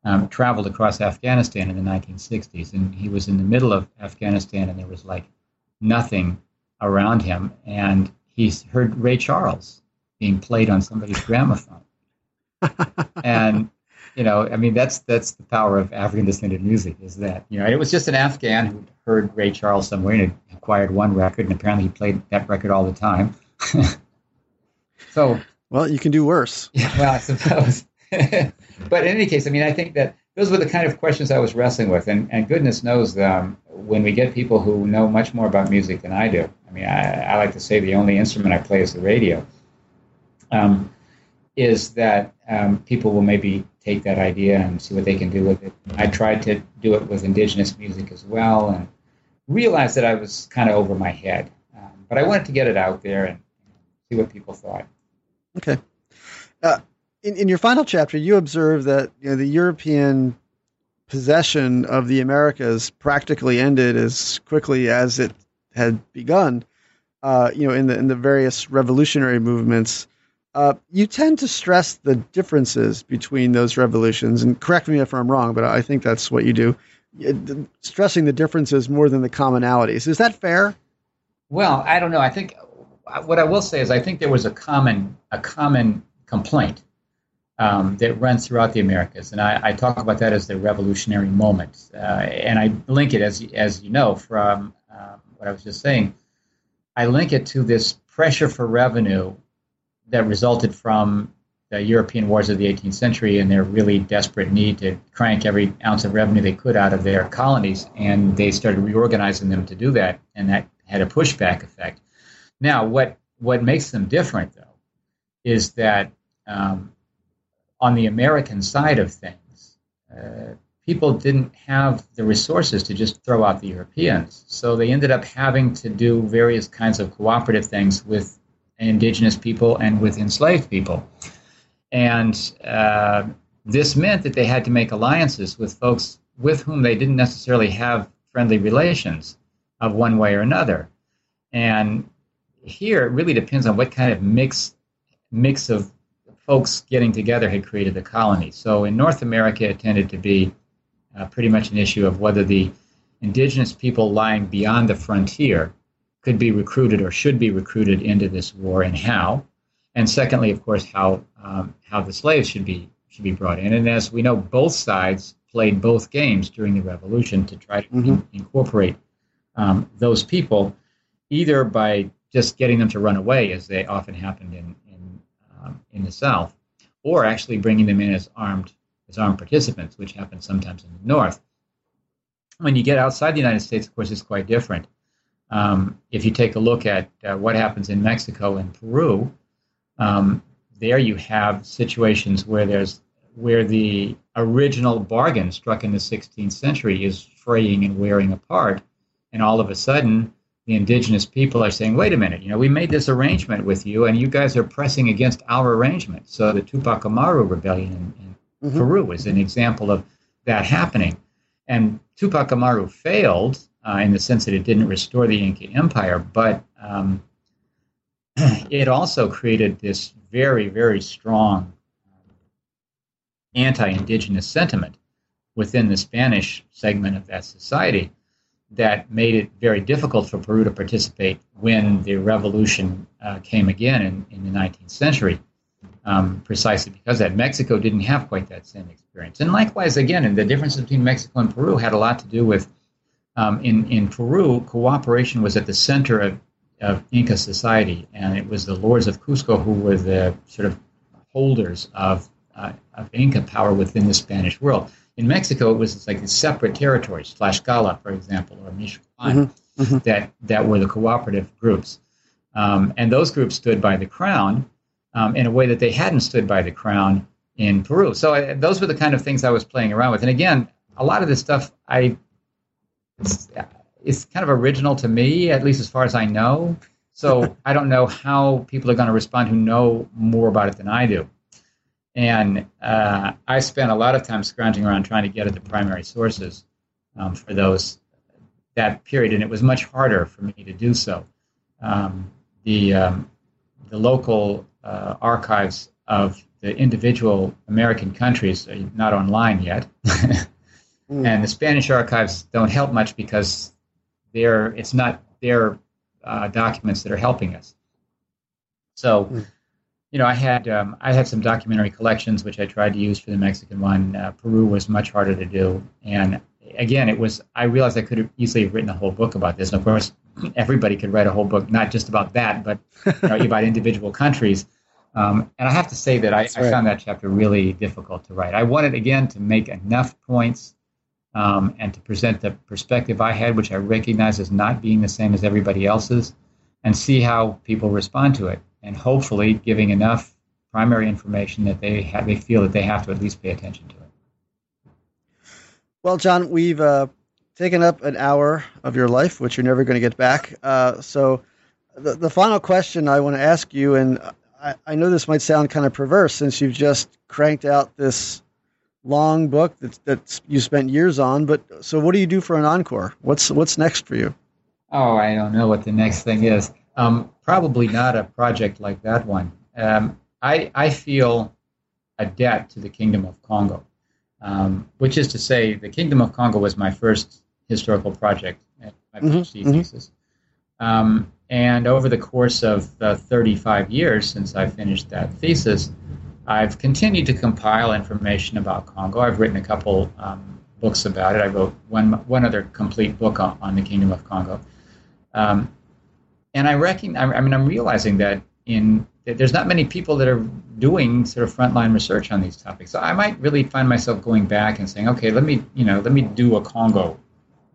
um, traveled across Afghanistan in the 1960s, and he was in the middle of Afghanistan, and there was like nothing around him, and he heard Ray Charles being played on somebody's gramophone, [LAUGHS] and you know, I mean, that's that's the power of African descended music. Is that you know, it was just an Afghan who heard Ray Charles somewhere and acquired one record, and apparently he played that record all the time. [LAUGHS] so, well, you can do worse. [LAUGHS] Yeah, well, I suppose. But in any case, I mean, I think that those were the kind of questions I was wrestling with, and, and goodness knows, um, when we get people who know much more about music than I do. I mean, I, I like to say the only instrument I play is the radio. Um, is that um, people will maybe take that idea and see what they can do with it. I tried to do it with indigenous music as well and realized that I was kind of over my head. Um, but I wanted to get it out there and see what people thought. Okay. Uh, in, in your final chapter, you observe that you know, the European possession of the Americas practically ended as quickly as it had begun. Uh, you know, in the in the various revolutionary movements, uh, you tend to stress the differences between those revolutions, and correct me if I'm wrong, but I think that's what you do. Stressing the differences more than the commonalities. Is that fair? Well, I don't know. I think what I will say is I think there was a common a common complaint um, that runs throughout the Americas, and I, I, talk about that as the revolutionary moment, uh, and I link it as as you know from um, what I was just saying. I link it to this pressure for revenue that resulted from the European wars of the 18th century and their really desperate need to crank every ounce of revenue they could out of their colonies. And they started reorganizing them to do that, and that had a pushback effect. Now, what, what makes them different, though, is that um, on the American side of things, uh, people didn't have the resources to just throw out the Europeans. So they ended up having to do various kinds of cooperative things with indigenous people and with enslaved people. And uh, this meant that they had to make alliances with folks with whom they didn't necessarily have friendly relations. of one way or another. And here, it really depends on what kind of mix mix of folks getting together had created the colony. So in North America, it tended to be uh, pretty much an issue of whether the indigenous people lying beyond the frontier could be recruited or should be recruited into this war and how. And secondly, of course, how um, how the slaves should be should be brought in. And as we know, both sides played both games during the revolution to try to mm-hmm. in- incorporate um, those people, either by just getting them to run away, as they often happened in in, um, in the South, or actually bringing them in as armed as armed participants, which happens sometimes in the North. When you get outside the United States, of course, it's quite different. Um, if you take a look at uh, what happens in Mexico and Peru, um, there you have situations where there's where the original bargain struck in the 16th century is fraying and wearing apart, and all of a sudden the indigenous people are saying, "Wait a minute, you know, we made this arrangement with you, and you guys are pressing against our arrangement." So the Tupac Amaru rebellion in, in mm-hmm. Peru is an example of that happening, and Tupac Amaru failed uh, in the sense that it didn't restore the Inca Empire, but um, [CLEARS THROAT] it also created this very, very strong anti indigenous sentiment within the Spanish segment of that society that made it very difficult for Peru to participate when the revolution uh, came again in, in the 19th century, um, precisely because that Mexico didn't have quite that same experience. And likewise, again, and the difference between Mexico and Peru had a lot to do with um, in, in Peru, cooperation was at the center of, of Inca society, and it was the lords of Cusco who were the sort of holders of, uh, of Inca power within the Spanish world. In Mexico, it was like separate territories, Tlaxcala, for example, or Michoacan, mm-hmm. mm-hmm. that, that were the cooperative groups. Um, and those groups stood by the crown um, in a way that they hadn't stood by the crown in Peru. So I, those were the kind of things I was playing around with. And again, a lot of this stuff I it's, it's kind of original to me, at least as far as I know. So [LAUGHS] I don't know how people are going to respond who know more about it than I do. And uh, I spent a lot of time scrounging around trying to get at the primary sources um, for those that period, and it was much harder for me to do so. Um, the um, the local uh, archives of the individual American countries are not online yet. Mm. [LAUGHS] And the Spanish archives don't help much because they're it's not their uh, documents that are helping us. So, mm. You know, I had um, I had some documentary collections which I tried to use for the Mexican one. Uh, Peru was much harder to do, and again, it was I realized I could have easily written a whole book about this. And of course, everybody could write a whole book, not just about that, but you know, about individual countries. Um, and I have to say that I, right. I, found that chapter really difficult to write. I wanted again to make enough points um, and to present the perspective I had, which I recognize as not being the same as everybody else's, and see how people respond to it, and hopefully giving enough primary information that they have, they feel that they have to at least pay attention to it. Well, John, we've uh, taken up an hour of your life, which you're never going to get back. Uh, so, the, the final question I want to ask you, and I, I know this might sound kind of perverse since you've just cranked out this long book that that you spent years on. But so, what do you do for an encore? What's what's next for you? Oh, I don't know what the next thing is. Um, probably not a project like that one. Um, I I feel a debt to the Kingdom of Congo, um, which is to say, the Kingdom of Congo was my first historical project, my PhD mm-hmm, thesis. Mm-hmm. and over the course of uh, 35 years since I finished that thesis, I've continued to compile information about Congo. I've written a couple um, books about it. I wrote one one other complete book on, on the Kingdom of Congo, um, and I reckon. I, I mean, I'm realizing that in that there's not many people that are doing sort of frontline research on these topics. So I might really find myself going back and saying, okay, let me you know let me do a Congo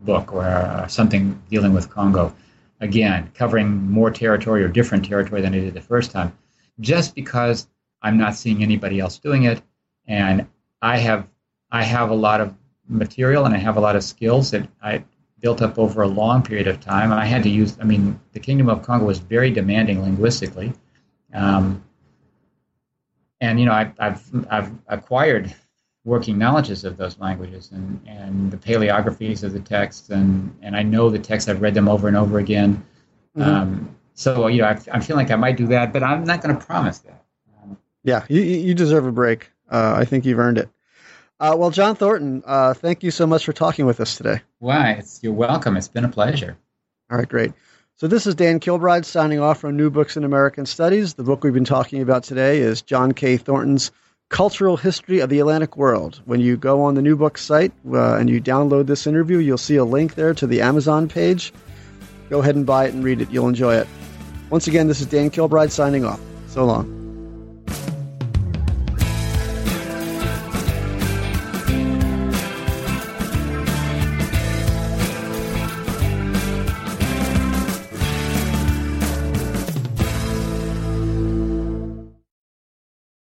book or uh, something dealing with Congo again, covering more territory or different territory than I did the first time, just because I'm not seeing anybody else doing it, and I have I have a lot of material and I have a lot of skills that I built up over a long period of time. I had to use. I mean, the Kingdom of Congo was very demanding linguistically, um, and you know, I, I've I've acquired working knowledges of those languages and, and the paleographies of the texts and, and I know the texts I've read them over and over again. Mm-hmm. Um, so you know I, I feel like I might do that, but I'm not going to promise that. Um, yeah, you, you deserve a break. Uh, I think you've earned it. Uh, well, John Thornton, uh, thank you so much for talking with us today. Why? It's, you're welcome. It's been a pleasure. All right, great. So this is Dan Kilbride signing off from New Books in American Studies. The book we've been talking about today is John K. Thornton's Cultural History of the Atlantic World. When you go on the New Books site uh, and you download this interview, you'll see a link there to the Amazon page. Go ahead and buy it and read it. You'll enjoy it. Once again, this is Dan Kilbride signing off. So long.